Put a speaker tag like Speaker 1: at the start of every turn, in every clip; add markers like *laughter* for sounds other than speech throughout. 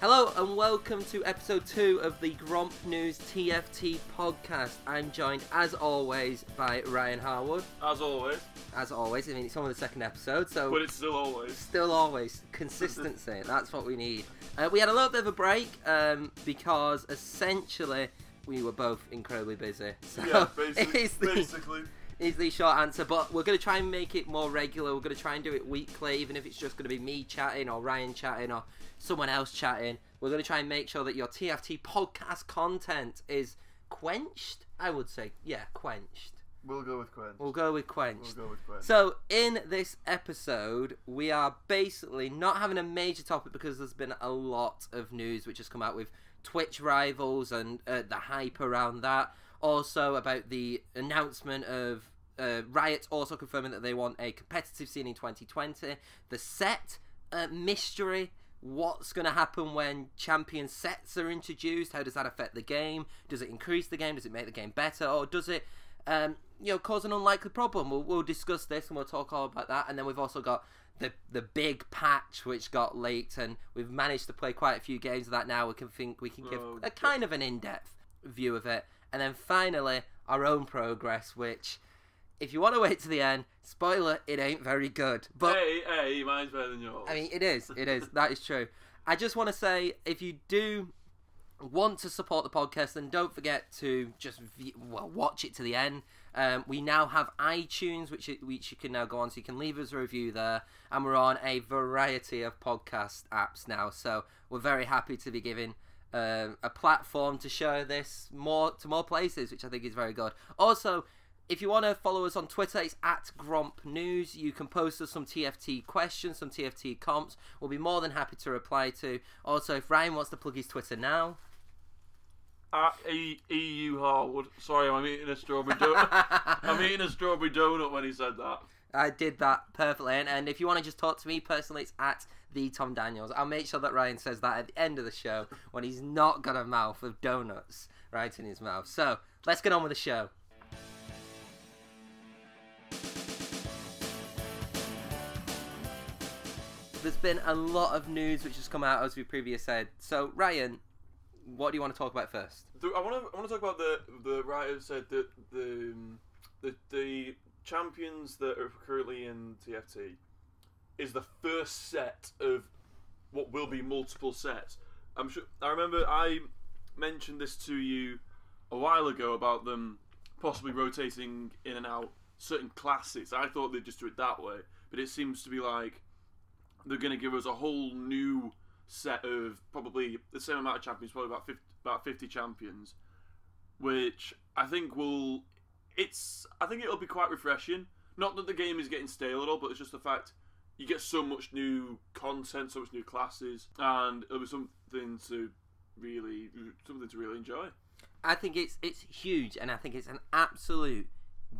Speaker 1: Hello and welcome to episode two of the Gromp News TFT podcast. I'm joined, as always, by Ryan Harwood.
Speaker 2: As always,
Speaker 1: As always, I mean, it's only the second episode, so
Speaker 2: but it's still always.
Speaker 1: still always consistency. *laughs* That's what we need. Uh, we had a little bit of a break um, because essentially we were both incredibly busy. So
Speaker 2: Yeah, *laughs* basically. basically.
Speaker 1: Is the short answer. But we're going to try and make it more regular. We're going to try and do it weekly, even if it's just going to be me chatting or Ryan chatting or someone else chatting. We're going to try and make sure that your TFT podcast content is quenched. I would say, yeah, quenched.
Speaker 2: We'll go with Quench.
Speaker 1: We'll go with quenched.
Speaker 2: We'll go with Quench.
Speaker 1: So, in this episode, we are basically not having a major topic because there's been a lot of news which has come out with Twitch rivals and uh, the hype around that. Also, about the announcement of uh, Riot also confirming that they want a competitive scene in 2020. The set uh, mystery. What's going to happen when champion sets are introduced? How does that affect the game? Does it increase the game? Does it make the game better? Or does it um, you know, cause an unlikely problem. We'll, we'll discuss this and we'll talk all about that. And then we've also got the the big patch which got leaked, and we've managed to play quite a few games of that now. We can think we can give
Speaker 2: Oh,
Speaker 1: a kind of an in depth view of it. And then finally, our own progress, which, if you want to wait to the end, spoiler, it ain't very good. But
Speaker 2: hey, hey, mine's better than yours.
Speaker 1: I mean, it is. It is. That is true. I just want to say, if you do want to support the podcast, then don't forget to just view, well watch it to the end. Um, we now have iTunes, which which you can now go on, so you can leave us a review there, and we're on a variety of podcast apps now. So we're very happy to be giving. Um, a platform to share this more to more places, which I think is very good. Also, if you want to follow us on Twitter, it's at Gromp News. You can post us some TFT questions, some TFT comps. We'll be more than happy to reply to. Also, if Ryan wants to plug his Twitter now,
Speaker 2: At E- EU Harwood. Sorry, I'm eating a strawberry donut. *laughs* I'm eating a strawberry donut when he said that.
Speaker 1: I did that perfectly. And, and if you want to just talk to me personally, it's at the Tom Daniels. I'll make sure that Ryan says that at the end of the show when he's not got a mouth of donuts right in his mouth. So let's get on with the show. There's been a lot of news which has come out as we previously said. So Ryan, what do you want to talk about first?
Speaker 2: I want to. I want to talk about the the writer said that the um, the the champions that are currently in TFT is the first set of what will be multiple sets. I'm sure. I remember I mentioned this to you a while ago about them possibly rotating in and out certain classes. I thought they'd just do it that way, but it seems to be like they're going to give us a whole new set of probably the same amount of champions, probably about 50, about 50 champions, which I think will. It's. I think it'll be quite refreshing. Not that the game is getting stale at all, but it's just the fact you get so much new content, so much new classes, and it'll be something to really, something to really enjoy.
Speaker 1: I think it's it's huge, and I think it's an absolute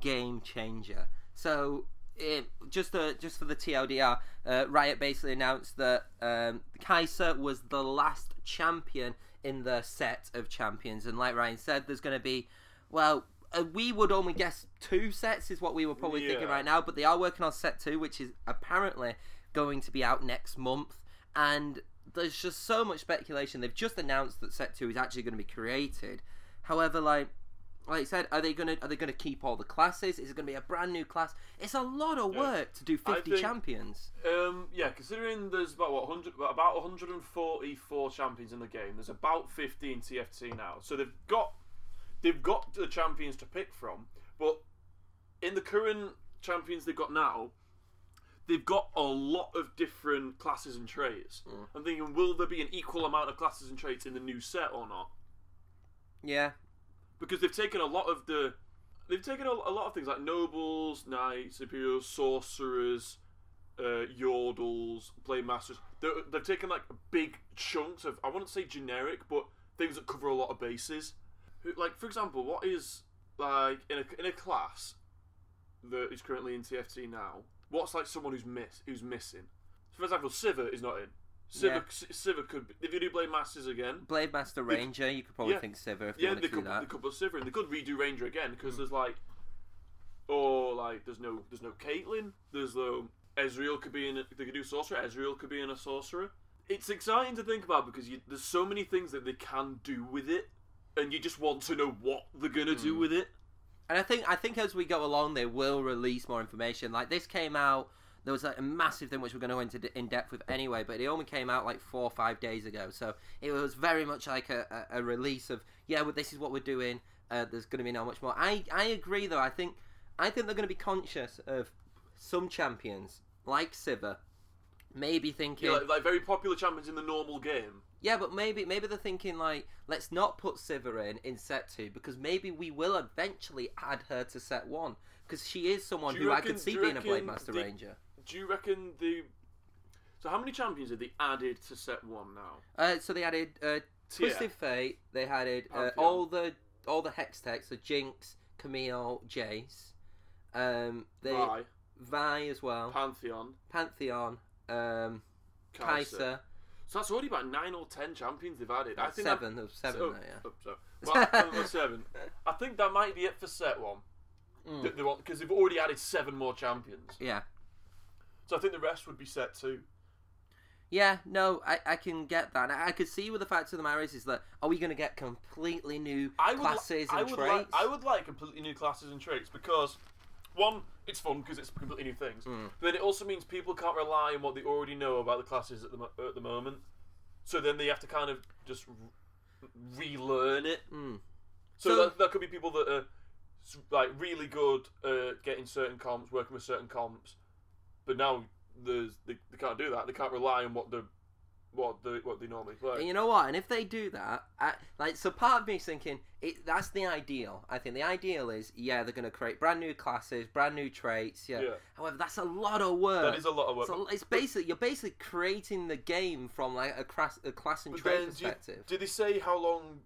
Speaker 1: game changer. So, it, just to, just for the TLDR, uh, Riot basically announced that um, Kai'Sa was the last champion in the set of champions, and like Ryan said, there's going to be, well, uh, we would only guess two sets is what we were probably thinking right now, but they are working on set two, which is apparently going to be out next month, and there's just so much speculation. They've just announced that set two is actually going to be created. However, like like I said, are they gonna are they gonna keep all the classes? Is it gonna be a brand new class? It's a lot of
Speaker 2: Yeah.
Speaker 1: work to do fifty
Speaker 2: think-
Speaker 1: champions.
Speaker 2: Um, yeah, considering there's about what 100, about 144 champions in the game, there's about 50 in TFT now. So they've got they've got the champions to pick from, but in the current champions they've got now, they've got a lot of different classes and traits. I'm thinking, will there be an equal amount of classes and traits in the new set or not?
Speaker 1: Yeah,
Speaker 2: because they've taken a lot of the they've taken a, a lot of things like nobles, knights, imperials, sorcerers, uh, yordles, blade masters. They're, they've taken like big chunks of I wouldn't say generic, but things that cover a lot of bases. Who- Like for example, what is like in a in a class that is currently in TFT now? What's like someone who's miss who's missing? For example, Sivir is not in. Sivir, Sivir could be, if you do blade masters again.
Speaker 1: Blade Master Ranger. You could probably
Speaker 2: yeah.
Speaker 1: think Sivir if
Speaker 2: Yeah,
Speaker 1: you
Speaker 2: they
Speaker 1: want to do
Speaker 2: could,
Speaker 1: that.
Speaker 2: they could put Sivir in. They could redo Ranger again because mm. there's like, or like there's no there's no Caitlyn. There's no Ezreal could be in. A, they could do sorcerer. Ezreal could be in a sorcerer. it's exciting to think about because you, there's so many things that they can do with it, and you just want to know what they're gonna do
Speaker 1: Hmm.
Speaker 2: with it.
Speaker 1: And I think I think as we go along, they will release more information. Like this came out, there was like a massive thing which we're going to go into in depth with anyway, but it only came out like four or five days ago, so it was very much like a, a, a release of yeah, well, this is what we're doing. Uh, there's going to be not much more. I I agree though. I think I think they're going to be conscious of some champions like Sivir, maybe thinking
Speaker 2: Yeah, like, like very popular champions in the normal game.
Speaker 1: Yeah, but maybe maybe they're thinking like, let's not put Sivir in in set two because maybe we will eventually add her to set one because she is someone who I
Speaker 2: reckon-
Speaker 1: could see being a Blade Master
Speaker 2: the-
Speaker 1: Ranger.
Speaker 2: Do you reckon the? So how many champions have they added to set one now?
Speaker 1: Uh, so they added uh,
Speaker 2: Yeah.
Speaker 1: Twisted Fate. They added uh, all the all the hex techs, so Jinx, Camille, Jace. Um, they
Speaker 2: Vi,
Speaker 1: Vi as well,
Speaker 2: Pantheon,
Speaker 1: Pantheon, um,
Speaker 2: Kai'Sa.
Speaker 1: Kai'Sa.
Speaker 2: So that's already about nine or ten champions they've added. I think
Speaker 1: seven. Was seven
Speaker 2: oh,
Speaker 1: there, yeah.
Speaker 2: oh. Well, I- seven. *laughs* I think that might be it for set one.
Speaker 1: Mm.
Speaker 2: That they want because they've already added seven more champions.
Speaker 1: Yeah.
Speaker 2: So I think the rest would be set two.
Speaker 1: Yeah, no, I, I can get that. I, I could see with the fact of the matter is, is that are we going to get completely new
Speaker 2: I would, li-
Speaker 1: classes
Speaker 2: I
Speaker 1: and
Speaker 2: would
Speaker 1: traits?
Speaker 2: Like, I would like completely new classes and traits because one, it's fun because it's completely new things.
Speaker 1: Mm.
Speaker 2: But it also means people can't rely on what they already know about the classes at the mo- at the moment. So then they have to kind of just re- relearn it.
Speaker 1: Mm.
Speaker 2: So,
Speaker 1: So-
Speaker 2: that, that could be people that are like really good at getting certain comps, working with certain comps, but now there's they, they can't do that. They can't rely on what the what the what they normally play.
Speaker 1: And you know what? And if they do that, I, like, so part of me is thinking it, that's the ideal. I think the ideal is, yeah, they're going to create brand new classes, brand new traits. Yeah.
Speaker 2: Yeah.
Speaker 1: However, that's a lot of work.
Speaker 2: That is a lot of work.
Speaker 1: So it's basically you're basically creating the game from like a class, a class and trait
Speaker 2: then, do you-
Speaker 1: perspective.
Speaker 2: Did they say how long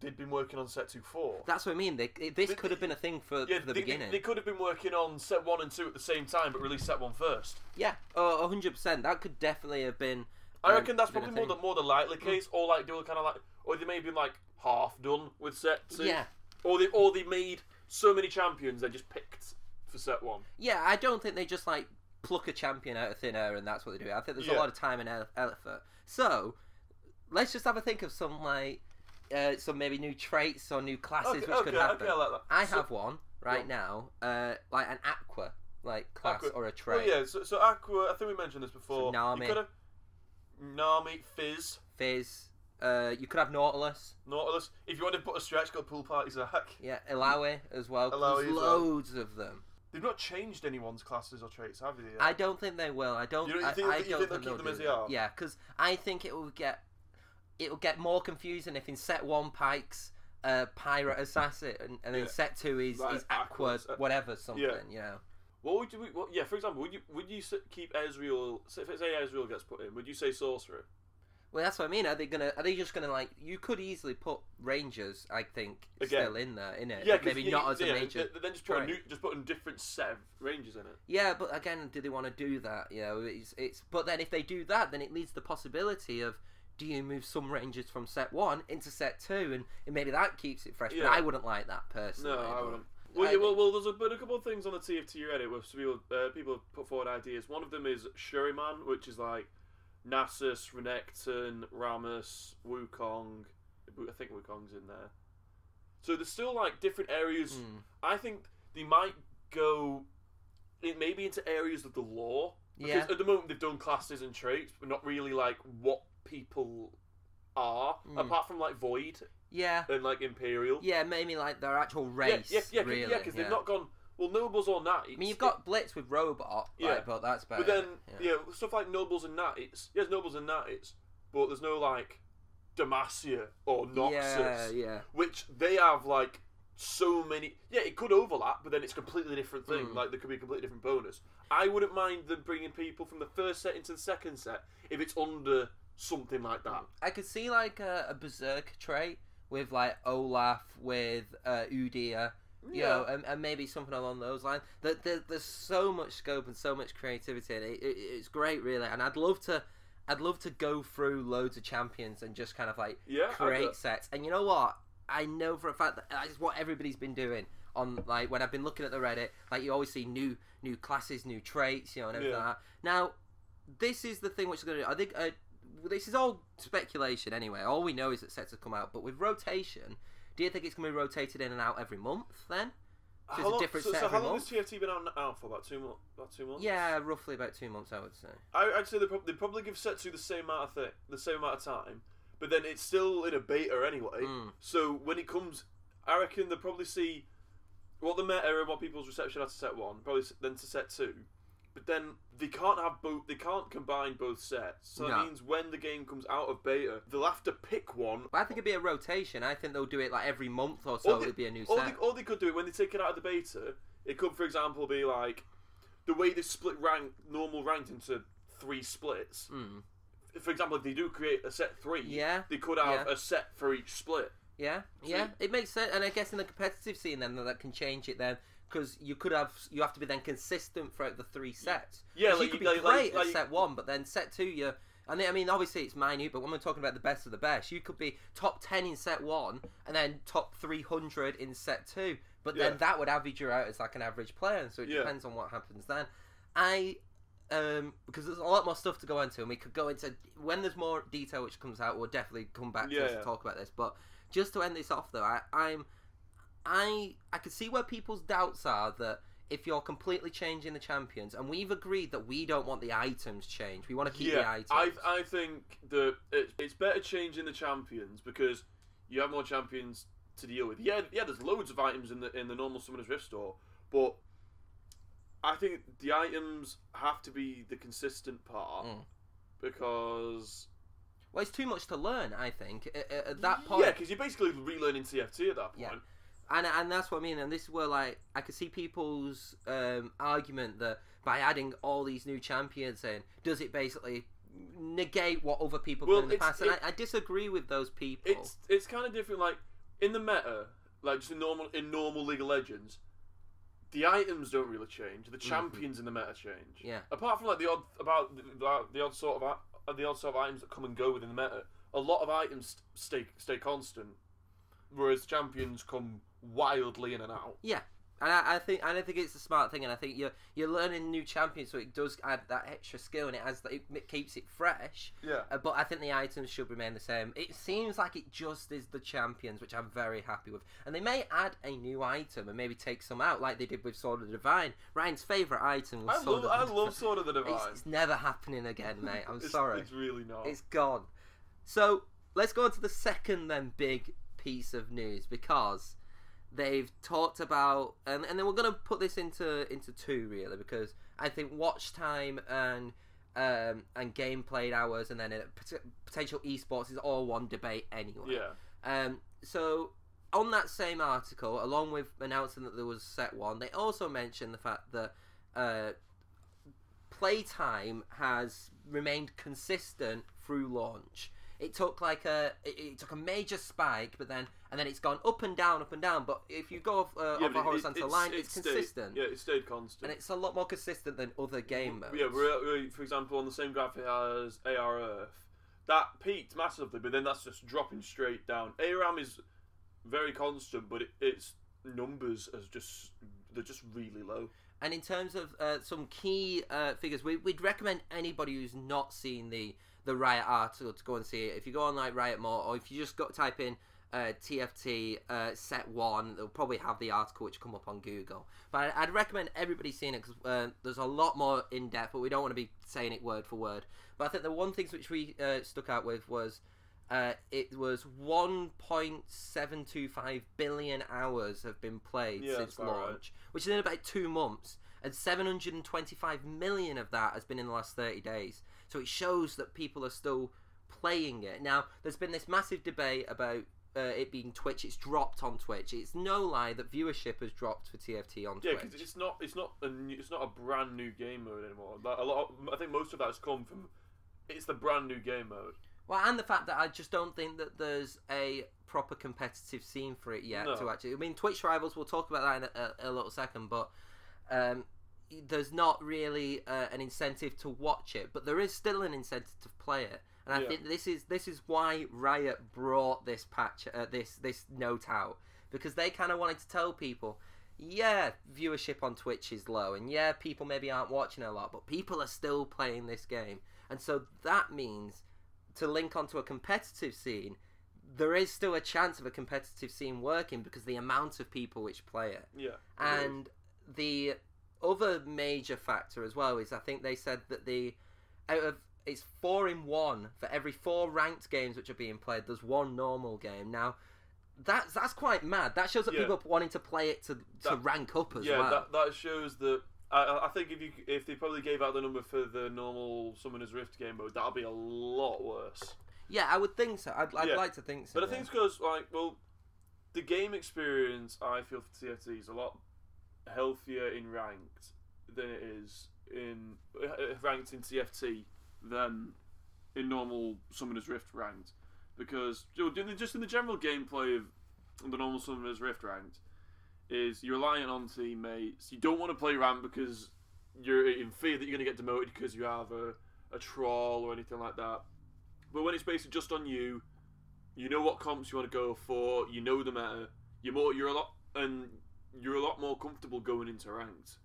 Speaker 2: they'd been working on set two for?
Speaker 1: That's what I mean. They, this
Speaker 2: They-
Speaker 1: could have been a thing for,
Speaker 2: yeah,
Speaker 1: for the
Speaker 2: they,
Speaker 1: beginning.
Speaker 2: They, could have been working on set one and two at the same time, but released set one first.
Speaker 1: Yeah, oh, hundred percent. That could definitely have been.
Speaker 2: I reckon that's probably more the more the likely case, or like they were kind of like, or they may have been like half done with set two,
Speaker 1: Yeah,
Speaker 2: or they or they made so many champions they just picked for set one.
Speaker 1: yeah. I don't think they just like pluck a champion out of thin air and that's what they do. I think there's a lot of time and effort. So let's just have a think of some like uh, some maybe new traits or new classes
Speaker 2: Okay,
Speaker 1: which
Speaker 2: okay,
Speaker 1: could happen.
Speaker 2: okay, I like that.
Speaker 1: I
Speaker 2: So-
Speaker 1: have one right now, uh, like an aqua like class
Speaker 2: Aqua-
Speaker 1: or a
Speaker 2: Well,
Speaker 1: trait.
Speaker 2: yeah, so, so Aqua, I think we mentioned this before.
Speaker 1: Nami.
Speaker 2: You could have Nami, Fizz,
Speaker 1: Fizz. Uh, you could have Nautilus.
Speaker 2: Nautilus. If you want to put a stretch, go pool party Zac.
Speaker 1: Yeah, Illaoi as well.
Speaker 2: Illaoi
Speaker 1: There's
Speaker 2: as well.
Speaker 1: loads of them.
Speaker 2: They've not changed anyone's classes or traits, have they?
Speaker 1: I don't think they will. I don't.
Speaker 2: You don't- you
Speaker 1: I,
Speaker 2: think-
Speaker 1: I
Speaker 2: you
Speaker 1: don't
Speaker 2: think they'll keep them
Speaker 1: do
Speaker 2: as they
Speaker 1: that.
Speaker 2: are?
Speaker 1: Yeah, because I think it will get it will get more confusing if in set one Pyke's uh, pirate assassin and, and then
Speaker 2: Yeah.
Speaker 1: set two is
Speaker 2: Like
Speaker 1: is aqua
Speaker 2: Aqua's, uh,
Speaker 1: whatever something.
Speaker 2: yeah.
Speaker 1: You know.
Speaker 2: What would you? What, yeah, for example, would you would you keep Ezreal? Say, if say Ezreal gets put in, would you say sorcerer?
Speaker 1: Well, that's what I mean. Are they gonna? Are they just gonna like? You could easily put Rangers. I think
Speaker 2: Again.
Speaker 1: still in there, in it.
Speaker 2: Yeah,
Speaker 1: maybe not as a
Speaker 2: yeah,
Speaker 1: major.
Speaker 2: th- Then just put a new, just put a different set of ranges in it.
Speaker 1: Yeah, but again, do they want to do that? You know, it's it's. But then if they do that, then it leads the possibility of do you move some rangers from set one into set two, and, and maybe that keeps it fresh.
Speaker 2: Yeah.
Speaker 1: But I wouldn't like that personally.
Speaker 2: No, I wouldn't. Well, yeah, well, well, there's a, been a couple of things on the TFT Reddit where people, uh, people have put forward ideas. One of them is Shuriman, which is like Nasus, Renekton, Rammus, Wukong. I think Wukong's in there. So there's still like different areas.
Speaker 1: Mm.
Speaker 2: I think they might go in maybe into areas of the lore. Because
Speaker 1: Yeah.
Speaker 2: at the moment they've done classes and traits, but not really like what people are,
Speaker 1: Mm.
Speaker 2: apart from like Void
Speaker 1: Yeah,
Speaker 2: and like Imperial.
Speaker 1: yeah, maybe like their actual race.
Speaker 2: Yeah, yeah, yeah,
Speaker 1: really.
Speaker 2: yeah, because they've not gone. Well, nobles or knights.
Speaker 1: I mean, you've got Blitz with robot,
Speaker 2: Yeah.
Speaker 1: like, but that's better.
Speaker 2: but then yeah. stuff like nobles and knights. Yes, nobles and knights, but there's no like Demacia or Noxus,
Speaker 1: yeah, yeah.
Speaker 2: which they have like so many. Yeah, it could overlap, but then it's a completely different thing.
Speaker 1: Mm.
Speaker 2: Like there could be a completely different bonus. I wouldn't mind them bringing people from the first set into the second set if it's under something like that.
Speaker 1: I could see like a, a berserk trait with like Olaf with uh, Udyr. You know, and, and maybe something along those lines. That there, there's so much scope and so much creativity, and it, it, it's great, really. And I'd love to, I'd love to go through loads of champions and just kind of like
Speaker 2: yeah,
Speaker 1: create sets. And you know what? I know for a fact that that's what everybody's been doing on like when I've been looking at the Reddit. Like you always see new new classes, new traits, you know, and everything
Speaker 2: Yeah.
Speaker 1: like that. Now, this is the thing which is going to. I think uh, this is all speculation anyway. All we know is that sets have come out, but with rotation, do you think it's going to be rotated in and out every month then? So it's
Speaker 2: How
Speaker 1: a
Speaker 2: long,
Speaker 1: different
Speaker 2: so,
Speaker 1: set
Speaker 2: so how long has TFT been out now for? About two months. About two months.
Speaker 1: Yeah, roughly about two months, I would say.
Speaker 2: I, I'd say they probably, they probably give Setsu the same amount of the same amount of time, but then it's still in a beta anyway.
Speaker 1: Mm.
Speaker 2: So when it comes, I reckon they'll probably see what the meta and what people's reception are to set one, probably then to set two. But then they can't have both. They can't combine both sets. So
Speaker 1: No.
Speaker 2: that means when the game comes out of beta, they'll have to pick one.
Speaker 1: But I think it'd be a rotation. I think they'll do it like every month or so.
Speaker 2: Or
Speaker 1: It'd be a new
Speaker 2: Or
Speaker 1: set.
Speaker 2: they, or they could do it when they take it out of the beta. It could, for example, be like the way they split rank normal ranked into three splits.
Speaker 1: Mm.
Speaker 2: For example, if they do create a set three,
Speaker 1: Yeah,
Speaker 2: they could have
Speaker 1: yeah.
Speaker 2: a set for each split.
Speaker 1: Yeah, yeah, it makes sense, and I guess in the competitive scene, then that can change it then because you could have you have to be then consistent throughout the three sets.
Speaker 2: Yeah, like
Speaker 1: you could be
Speaker 2: like-
Speaker 1: great
Speaker 2: like-
Speaker 1: at set one, but then set two, you. And I mean, obviously it's minute, but when we're talking about the best of the best, you could be top ten in set one and then top three hundred in set two. But
Speaker 2: Yeah.
Speaker 1: then that would average you out as like an average player, and so it
Speaker 2: Yeah.
Speaker 1: depends on what happens then. I um because there's a lot more stuff to go into, and we could go into when there's more detail which comes out. We'll definitely come back to
Speaker 2: Yeah,
Speaker 1: and talk about this. But just to end this off, though, I, I'm I I can see where people's doubts are that if you're completely changing the champions, and we've agreed that we don't want the items changed, we want to keep the items.
Speaker 2: I I think that it, it's better changing the champions because you have more champions to deal with. Yeah, yeah. There's loads of items in the in the normal Summoners Rift store, but I think the items have to be the consistent part
Speaker 1: Mm.
Speaker 2: because
Speaker 1: Well, it's too much to learn. I think at, at- at that point.
Speaker 2: yeah, because you're basically relearning TFT at that point.
Speaker 1: Yeah. And and that's what I mean. And this is where like I could see people's um, argument that by adding all these new champions in, does it basically negate what other people
Speaker 2: Well,
Speaker 1: done in the past? And
Speaker 2: it-
Speaker 1: I, I disagree with those people.
Speaker 2: It's it's kind of different. Like in the meta, like just in normal in normal League of Legends, the items don't really change. The champions in the meta change.
Speaker 1: Mm-hmm. Yeah.
Speaker 2: Apart from like the odd about the, the, the odd sort of the odd sort of items that come and go within the meta, a lot of items stay stay constant, whereas champions come wildly in and out.
Speaker 1: Yeah, and I, I think and I think it's a smart thing, and I think you're you're learning new champions, so it does add that extra skill, and it has that it keeps it fresh.
Speaker 2: Yeah.
Speaker 1: Uh, but I think the items should remain the same. It seems like it just is the champions, which I'm very happy with. And they may add a new item and maybe take some out, like they did with Sword of the Divine. Ryan's favourite item was
Speaker 2: I
Speaker 1: Sword
Speaker 2: love
Speaker 1: of the
Speaker 2: love Sword of the
Speaker 1: Divine.
Speaker 2: Divine.
Speaker 1: It's, it's never happening again, mate. I'm *laughs*
Speaker 2: It's-
Speaker 1: sorry.
Speaker 2: It's really not.
Speaker 1: It's gone. So let's go on to the second then big piece of news because they've talked about and, and then we're gonna put this into into two really because I think watch time and um, and game played hours and then uh, pot- potential esports is all one debate anyway.
Speaker 2: yeah.
Speaker 1: Um, so on that same article, along with announcing that there was set one, they also mentioned the fact that uh, playtime has remained consistent through launch. It took like a it, it took a major spike, but then and then it's gone up and down, up and down. But if you go off, uh,
Speaker 2: yeah,
Speaker 1: off a
Speaker 2: it-
Speaker 1: horizontal
Speaker 2: it's-
Speaker 1: line, it's,
Speaker 2: stayed-
Speaker 1: consistent,
Speaker 2: yeah, it stayed constant.
Speaker 1: and it's a lot more consistent than other game modes.
Speaker 2: Yeah, we're, we're, for example, on the same graph as ARAM. That peaked massively, but then that's just dropping straight down. ARAM is very constant, but it, its numbers as just they're just really low.
Speaker 1: And in terms of uh, some key uh, figures, we, we'd recommend anybody who's not seen the the Riot article to go and see it. If you go on like Riot More, or if you just go type in uh, TFT uh, set one, they'll probably have the article which come up on Google. But I'd, recommend everybody seeing it because uh, there's a lot more in depth, but we don't want to be saying it word for word. But I think the one things which we uh, stuck out with was. Uh, it was 1.725 billion hours have been played
Speaker 2: Yeah,
Speaker 1: since
Speaker 2: about right.
Speaker 1: launch, which is in about two months, and 725 million of that has been in the last 30 days. So it shows that people are still playing it. Now, there's been this massive debate about uh, it being Twitch. It's dropped on Twitch. It's no lie that viewership has dropped for TFT on
Speaker 2: Yeah,
Speaker 1: Twitch.
Speaker 2: because it's not it's not a new, it's not a brand new game mode anymore. A lot, of, I think most of that has come from it's the brand new game mode.
Speaker 1: Well, and the fact that I just don't think that there's a proper competitive scene for it yet
Speaker 2: No.
Speaker 1: to actually. I mean, Twitch rivals. We'll talk about that in a, a, a little second, but um, there's not really uh, an incentive to watch it, but there is still an incentive to play it. And I
Speaker 2: Yeah.
Speaker 1: think this is this is why Riot brought this patch, uh, this this note out, because they kind of wanted to tell people, yeah, viewership on Twitch is low, and yeah, people maybe aren't watching a lot, but people are still playing this game, and so that means to link onto a competitive scene, there is still a chance of a competitive scene working because the amount of people which play it.
Speaker 2: Yeah.
Speaker 1: And the other major factor as well is I think they said that the out of it's four in one for every four ranked games which are being played. There's one normal game now. That's that's quite mad. That shows that
Speaker 2: Yeah.
Speaker 1: people are wanting to play it to, to
Speaker 2: That-
Speaker 1: rank up as
Speaker 2: yeah,
Speaker 1: well.
Speaker 2: that, that shows that. I, I- think if you if they probably gave out the number for the normal Summoner's Rift game mode, that'd be a lot worse.
Speaker 1: Yeah, I would think so. I'd, I'd
Speaker 2: Yeah.
Speaker 1: like to think so.
Speaker 2: But I
Speaker 1: yeah.
Speaker 2: think it's because like well, the game experience I feel for TFT is a lot healthier in ranked than it is in uh, ranked in TFT than in normal Summoner's Rift ranked because just in the general gameplay of the normal Summoner's Rift ranked is you're relying on teammates. You don't want to play rank because you're in fear that you're going to get demoted because you have a, a troll or anything like that. But when it's basically just on you, you know what comps you want to go for. You know the meta. You're more. You're a lot, and you're a lot more comfortable going into ranked.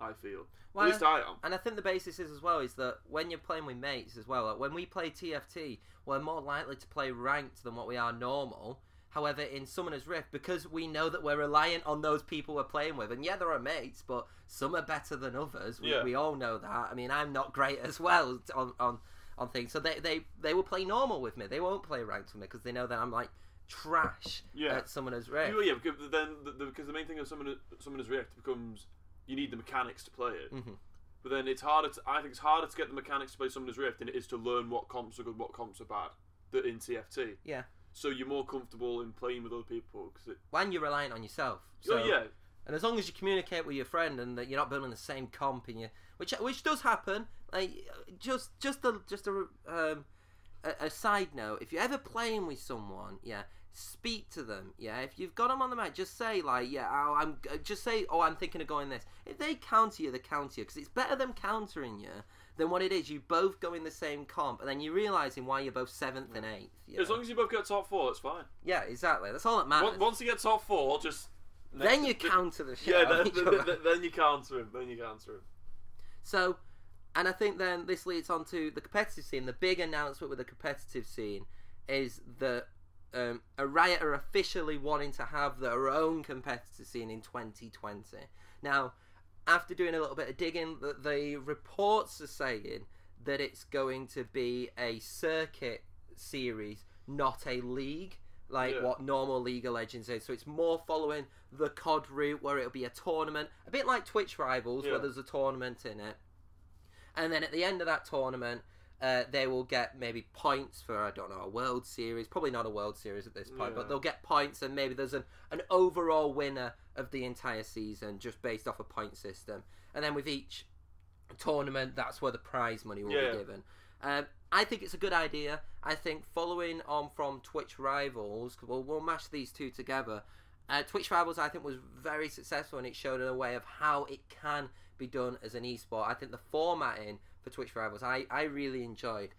Speaker 2: I feel.
Speaker 1: Well,
Speaker 2: At least I am.
Speaker 1: And I think the basis is as well is that when you're playing with mates as well, like when we play TFT, we're more likely to play ranked than what we are normal. However, in Summoner's Rift, because we know that we're reliant on those people we're playing with, and yeah, there are mates, but some are better than others. We,
Speaker 2: Yeah.
Speaker 1: we all know that. I mean, I'm not great as well on on, on things, so they, they they will play normal with me. They won't play ranked with me because they know that I'm like trash
Speaker 2: Yeah.
Speaker 1: at Summoner's Rift.
Speaker 2: Yeah, yeah, because then the, the, because the main thing of Summoner, Summoner's Rift becomes you need the mechanics to play it.
Speaker 1: Mhm.
Speaker 2: But then it's harder. To, I think it's harder to get the mechanics to play Summoner's Rift than it is to learn what comps are good, what comps are bad. That in TFT.
Speaker 1: Yeah.
Speaker 2: So you're more comfortable in playing with other people because.
Speaker 1: When you're reliant on yourself. So,
Speaker 2: oh yeah,
Speaker 1: And as long as you communicate with your friend and that you're not building the same comp in you, which which does happen, like just just a just a um a, a side note, if you're ever playing with someone, yeah, speak to them, yeah. If you've got them on the mic, just say like, yeah, oh, I'm uh, just say, oh, I'm thinking of going this. If they counter you, they counter you because it's better them countering you than what it is. You both go in the same comp, and then you're realizing why you're both seventh and eighth. Yeah,
Speaker 2: as long as you both get top four, it's fine.
Speaker 1: yeah exactly. That's all that matters.
Speaker 2: Once, once you get top four, just
Speaker 1: then you counter the shit
Speaker 2: Yeah, *laughs* then, then, then, then you counter him. Then you counter him.
Speaker 1: So, and I think then this leads on to the competitive scene. The big announcement with the competitive scene is that um, a Riot are officially wanting to have their own competitive scene in 2020. Now, after doing a little bit of digging, the, the reports are saying that it's going to be a circuit series, not a league. Like
Speaker 2: Yeah.
Speaker 1: what normal League of Legends is, so it's more following the COD route, where it'll be a tournament, a bit like Twitch Rivals,
Speaker 2: Yeah.
Speaker 1: where there's a tournament in it, and then at the end of that tournament, uh, they will get maybe points for I don't know a World Series, probably not a World Series at this point,
Speaker 2: Yeah.
Speaker 1: but they'll get points, and maybe there's an an overall winner of the entire season just based off a point system, and then with each tournament, that's where the prize money will
Speaker 2: Yeah.
Speaker 1: be given. Um, I think it's a good idea. I think following on from Twitch Rivals, we'll, we'll mash these two together. Uh, Twitch Rivals, I think, was very successful and it showed in a way of how it can be done as an esport. I think the formatting for Twitch Rivals, I, I really enjoyed.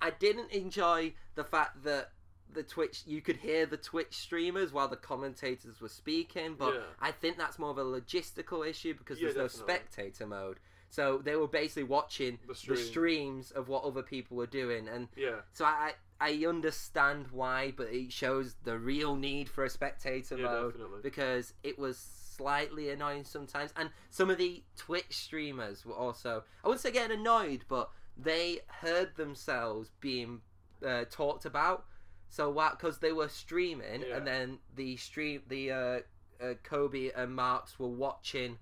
Speaker 1: I didn't enjoy the fact that the Twitch, you could hear the Twitch streamers while the commentators were speaking, but
Speaker 2: Yeah.
Speaker 1: I think that's more of a logistical issue because
Speaker 2: Yeah,
Speaker 1: there's no spectator mode. So they were basically watching
Speaker 2: The
Speaker 1: the, streams of what other people were doing, and
Speaker 2: Yeah.
Speaker 1: so I I understand why, but it shows the real need for a spectator
Speaker 2: Yeah,
Speaker 1: mode
Speaker 2: definitely.
Speaker 1: because it was slightly annoying sometimes, and some of the Twitch streamers were also I wouldn't say getting annoyed, but they heard themselves being uh, talked about. So what? Because they were streaming,
Speaker 2: Yeah.
Speaker 1: and then the stream the uh, uh, Kobe and Marks were watching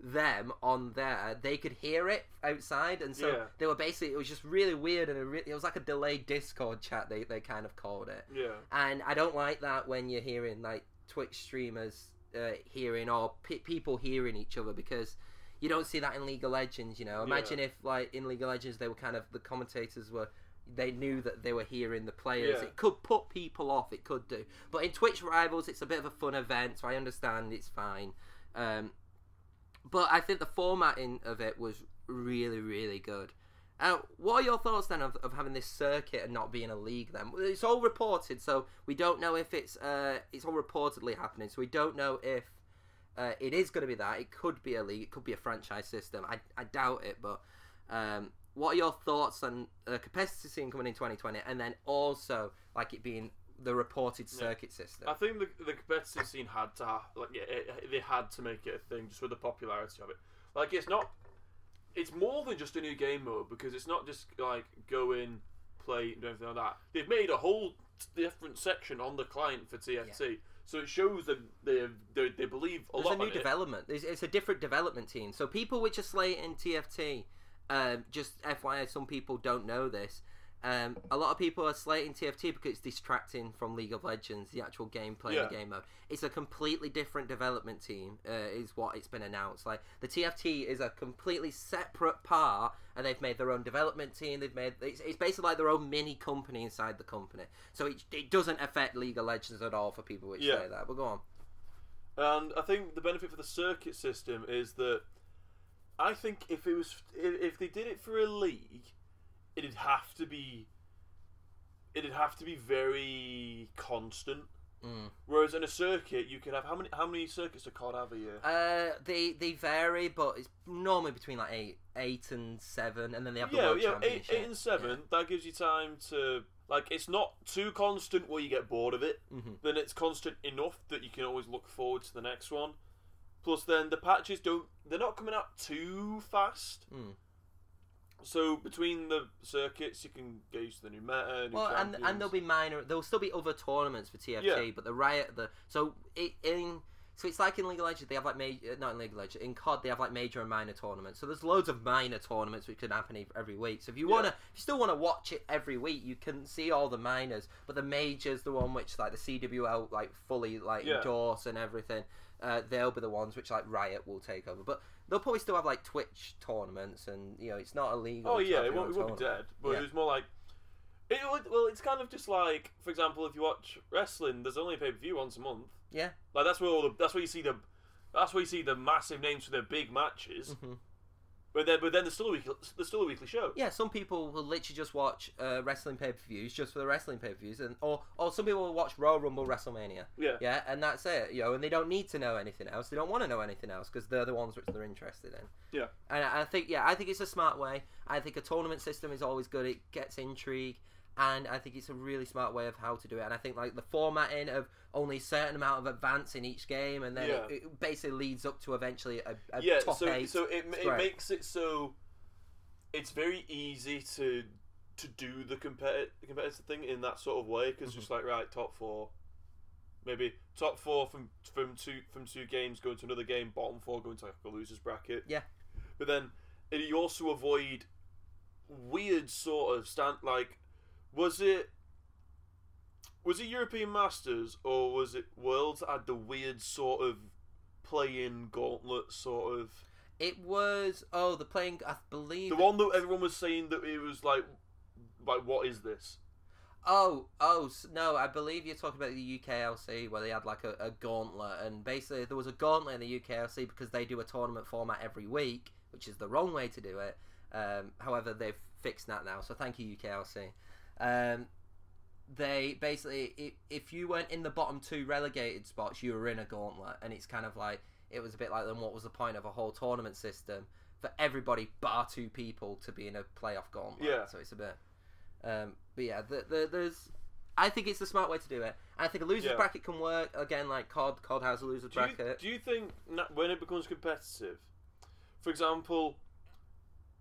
Speaker 1: them on there, they could hear it outside, and so
Speaker 2: Yeah.
Speaker 1: they were basically. It was just really weird, and re- it was like a delayed Discord chat. They they kind of called it,
Speaker 2: Yeah.
Speaker 1: and I don't like that when you're hearing like Twitch streamers uh, hearing or pe- people hearing each other because you don't see that in League of Legends. You know, imagine if like in League of Legends they were kind of the commentators were. They knew that they were hearing the players.
Speaker 2: Yeah.
Speaker 1: It could put people off. It could do. But in Twitch Rivals, it's a bit of a fun event, so I understand it's fine. Um, but I think the formatting of it was really, really good. Uh, what are your thoughts then of, of having this circuit and not being a league? Then it's all reported, so we don't know if it's uh, it's all reportedly happening. So we don't know if uh, it is going to be that. It could be a league. It could be a franchise system. I, I doubt it, but um, what are your thoughts on the capacity scene coming in 2020, and then also like it being the reported circuit system?
Speaker 2: I think the, the competitive scene had to ha- like yeah, it, they had to make it a thing just with the popularity of it. Like it's not, it's more than just a new game mode because it's not just like go in, play, and do anything like that. They've made a whole different section on the client for TFT, so it shows that they they, they believe a
Speaker 1: There's
Speaker 2: lot
Speaker 1: a new
Speaker 2: in
Speaker 1: development. It's, it's a different development team. So people which are slating TFT, um, just FYI, some people don't know this. Um, a lot of people are slating TFT because it's distracting from League of Legends, the actual gameplay
Speaker 2: Yeah.
Speaker 1: and game mode. It's a completely different development team, uh, is what it's been announced. Like the TFT is a completely separate part, and they've made their own development team. They've made it's, it's basically like their own mini company inside the company. So it, it doesn't affect League of Legends at all for people which
Speaker 2: Yeah.
Speaker 1: say that. But go on.
Speaker 2: And I think the benefit for the circuit system is that I think if it was if they did it for a league, it'd have to be it'd have to be very constant.
Speaker 1: Mm.
Speaker 2: Whereas in a circuit, you can have how many how many circuits do COD have a year?
Speaker 1: Uh, they they vary, but it's normally between like eight, eight and seven, and then they have the
Speaker 2: yeah,
Speaker 1: World
Speaker 2: yeah, eight, eight and seven. That gives you time to like. It's not too constant where you get bored of it.
Speaker 1: Mhm.
Speaker 2: Then it's constant enough that you can always look forward to the next one. Plus, then the patches don't. They're not coming out too fast.
Speaker 1: Mm.
Speaker 2: So between the circuits, you can used to the new meta. New
Speaker 1: Well, and
Speaker 2: champions.
Speaker 1: and there'll be minor. There'll still be other tournaments for TFT,
Speaker 2: Yeah.
Speaker 1: but the Riot the so it in. So it's like in League of Legends, they have like major, not in League of Legends, in COD they have like major and minor tournaments. So there's loads of minor tournaments which can happen every week. So if you
Speaker 2: Yeah.
Speaker 1: wanna, if you still wanna watch it every week, you can see all the minors. But the majors, the one which like the CWL like fully like
Speaker 2: Yeah.
Speaker 1: endorse and everything, uh, they'll be the ones which like Riot will take over. But they'll probably still have like Twitch tournaments, and you know it's not illegal.
Speaker 2: Oh yeah, it won't, it won't be dead, but
Speaker 1: Yeah.
Speaker 2: it was more like. It, would- well, it's kind of just like, for example, if you watch wrestling, there's only a pay per view once a month.
Speaker 1: Yeah.
Speaker 2: Like that's where all the that's where you see the that's where you see the massive names for their big matches.
Speaker 1: Mhm.
Speaker 2: But then but then there's still a weekly there's still a weekly show.
Speaker 1: Yeah, some people will literally just watch uh, wrestling pay per views just for the wrestling pay per views, and or or some people will watch Royal Rumble, WrestleMania.
Speaker 2: Yeah.
Speaker 1: Yeah, and that's it. You know, and they don't need to know anything else. They don't want to know anything else because they're the ones which they're interested in.
Speaker 2: Yeah.
Speaker 1: And I think yeah, I think it's a smart way. I think a tournament system is always good. It gets intrigue. And I think it's a really smart way of how to do it. And I think like the formatting of only a certain amount of advance in each game, and then
Speaker 2: Yeah.
Speaker 1: it, it basically leads up to eventually a, a
Speaker 2: yeah,
Speaker 1: top
Speaker 2: so
Speaker 1: eight.
Speaker 2: so it, it makes it so it's very easy to to do the competi- competitive thing in that sort of way because
Speaker 1: Mm-hmm.
Speaker 2: just like right top four, maybe top four from from two from two games going to another game, bottom four going to like a losers bracket.
Speaker 1: Yeah.
Speaker 2: but then you also avoid weird sort of stand like was it. Was it European Masters or was it Worlds that had the weird sort of play-in gauntlet sort of
Speaker 1: It was oh the playing I believe
Speaker 2: the one that everyone was saying that it was like like what is this?
Speaker 1: Oh, oh no! I believe you're talking about the UKLC where they had like a, a gauntlet, and basically there was a gauntlet in the UKLC because they do a tournament format every week, which is the wrong way to do it. Um, however, they've fixed that now, so thank you UKLC. Um, they basically, if, if you weren't in the bottom two relegated spots, you were in a gauntlet, and it's kind of like it was a bit like then what was the point of a whole tournament system for everybody bar two people to be in a playoff gauntlet?
Speaker 2: Yeah.
Speaker 1: So it's a bit. Um, but yeah, the, the, there's. I think it's the smart way to do it. I think a losers
Speaker 2: Yeah.
Speaker 1: bracket can work again, like COD. COD has a losers
Speaker 2: Do you,
Speaker 1: bracket.
Speaker 2: do you think when it becomes competitive, for example,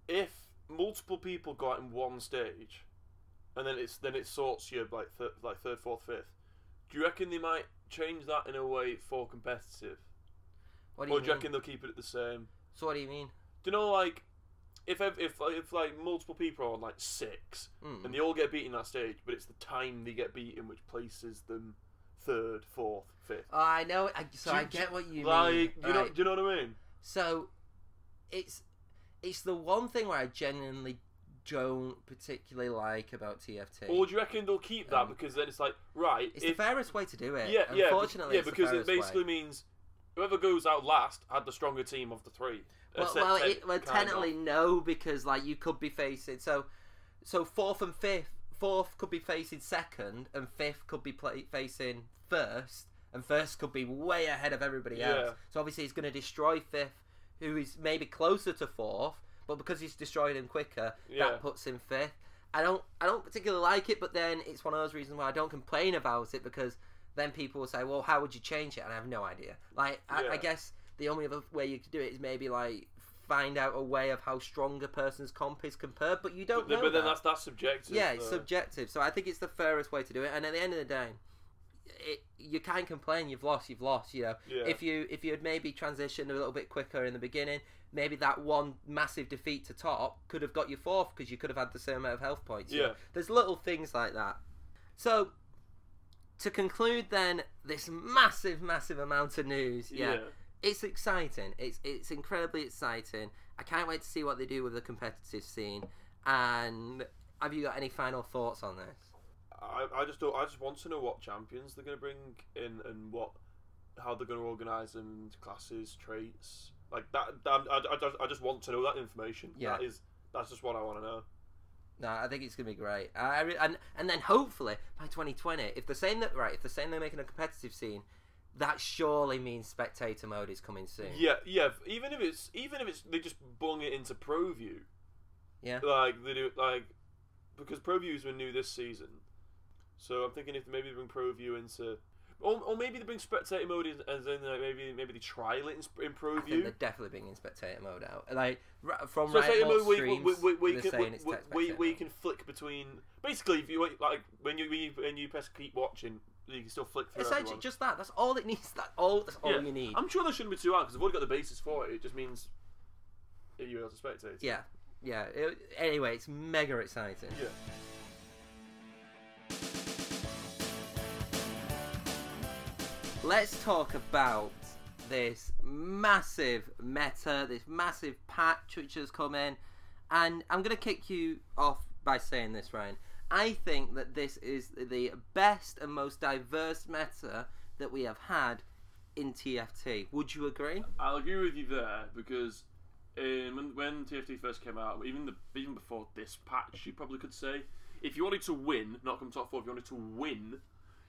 Speaker 2: if multiple people got in one stage, and then it's then it sorts you like thir- like third, fourth, fifth, do you reckon they might change that in a way for competitive,
Speaker 1: what do you or
Speaker 2: do you
Speaker 1: mean?
Speaker 2: reckon they'll keep it at the same?
Speaker 1: So what do you mean?
Speaker 2: Do you know like if ev- if like, if like multiple people are on like six
Speaker 1: Mm.
Speaker 2: and they all get beaten that stage, but it's the time they get beaten which places them third, fourth, fifth.
Speaker 1: Oh, I know. I, so
Speaker 2: Do you-
Speaker 1: I get what you
Speaker 2: like
Speaker 1: mean.
Speaker 2: you know,
Speaker 1: Right.
Speaker 2: do you know what I mean?
Speaker 1: So it's it's the one thing where I genuinely don't particularly like about TFT.
Speaker 2: Or do you reckon they'll keep that
Speaker 1: Um,
Speaker 2: because then it's like right?
Speaker 1: it's
Speaker 2: if,
Speaker 1: the fairest way to do it.
Speaker 2: yeah, yeah,
Speaker 1: Unfortunately,
Speaker 2: yeah, because it
Speaker 1: fairest way.
Speaker 2: basically means whoever goes out last had the stronger team of the three.
Speaker 1: Well, well, it, well technically no, because like you could be facing so, so fourth and fifth, fourth could be facing second, and fifth could be play, facing first, and first could be way ahead of everybody
Speaker 2: Yeah.
Speaker 1: else. So obviously, it's going to destroy fifth, who is maybe closer to fourth, but because he's destroyed him quicker,
Speaker 2: Yeah.
Speaker 1: that puts him fifth. I don't I don't particularly like it, but then it's one of those reasons why I don't complain about it because then people will say, well, how would you change it? And I have no idea. Like I,
Speaker 2: Yeah.
Speaker 1: I guess the only other way you could do it is maybe like find out a way of how strong a person's comp is compared, but you don't
Speaker 2: But, then-
Speaker 1: know
Speaker 2: but then
Speaker 1: that.
Speaker 2: that's that's subjective.
Speaker 1: Yeah, it's
Speaker 2: though.
Speaker 1: subjective. So I think it's the fairest way to do it. And at the end of the day, it, you can't complain. You've lost. You've lost. You know,
Speaker 2: Yeah.
Speaker 1: if you if you had maybe transitioned a little bit quicker in the beginning, maybe that one massive defeat to top could have got you fourth because you could have had the same amount of health points. you know.
Speaker 2: Yeah.
Speaker 1: there's little things like that. So to conclude, then this massive, massive amount of news. yeah
Speaker 2: yeah.
Speaker 1: it's exciting. It's it's incredibly exciting. I can't wait to see what they do with the competitive scene. And have you got any final thoughts on this?
Speaker 2: I, I just don't. I just want to know what champions they're going to bring in and what how they're going to organise them classes, traits like that. that I, I, just, I just want to know that information.
Speaker 1: Yeah.
Speaker 2: that is that's just what I want to know.
Speaker 1: No, I think it's gonna be great. I re- and and then hopefully by 2020, if they're saying that right, if they're saying they're making a competitive scene, that surely means spectator mode is coming soon.
Speaker 2: Yeah, yeah. Even if it's even if it's they just bung it into ProView,
Speaker 1: Yeah.
Speaker 2: like they do like because ProView's been new this season, so I'm thinking if maybe they bring Pro View into. Or, or maybe they bring spectator mode in, as in like maybe maybe they trial it in, in
Speaker 1: I think
Speaker 2: ProView.
Speaker 1: they're definitely bringing spectator mode out. Like from
Speaker 2: So
Speaker 1: right mode
Speaker 2: where,
Speaker 1: streams,
Speaker 2: where, where you can,
Speaker 1: we,
Speaker 2: where,
Speaker 1: it's
Speaker 2: where,
Speaker 1: tech
Speaker 2: where,
Speaker 1: spectator
Speaker 2: where you
Speaker 1: mode.
Speaker 2: can flick between. Basically, if you like when you when you, when you press keep watching, you can still flick through.
Speaker 1: Essentially,
Speaker 2: everyone.
Speaker 1: just that. That's all it needs. That all. That's all
Speaker 2: Yeah.
Speaker 1: you need.
Speaker 2: I'm sure there shouldn't be too hard because they've already got the basis for it. It just means you're able to spectate.
Speaker 1: Yeah, yeah. It, anyway, it's mega exciting.
Speaker 2: Yeah.
Speaker 1: Let's talk about this massive meta, this massive patch which has come in, and I'm gonna kick you off by saying this, Ryan. I think that this is the best and most diverse meta that we have had in TFT. Would you agree?
Speaker 2: I'll agree with you there because um, when, when TFT first came out, even the even before this patch, you probably could say if you wanted to win, not come top four, if you wanted to win,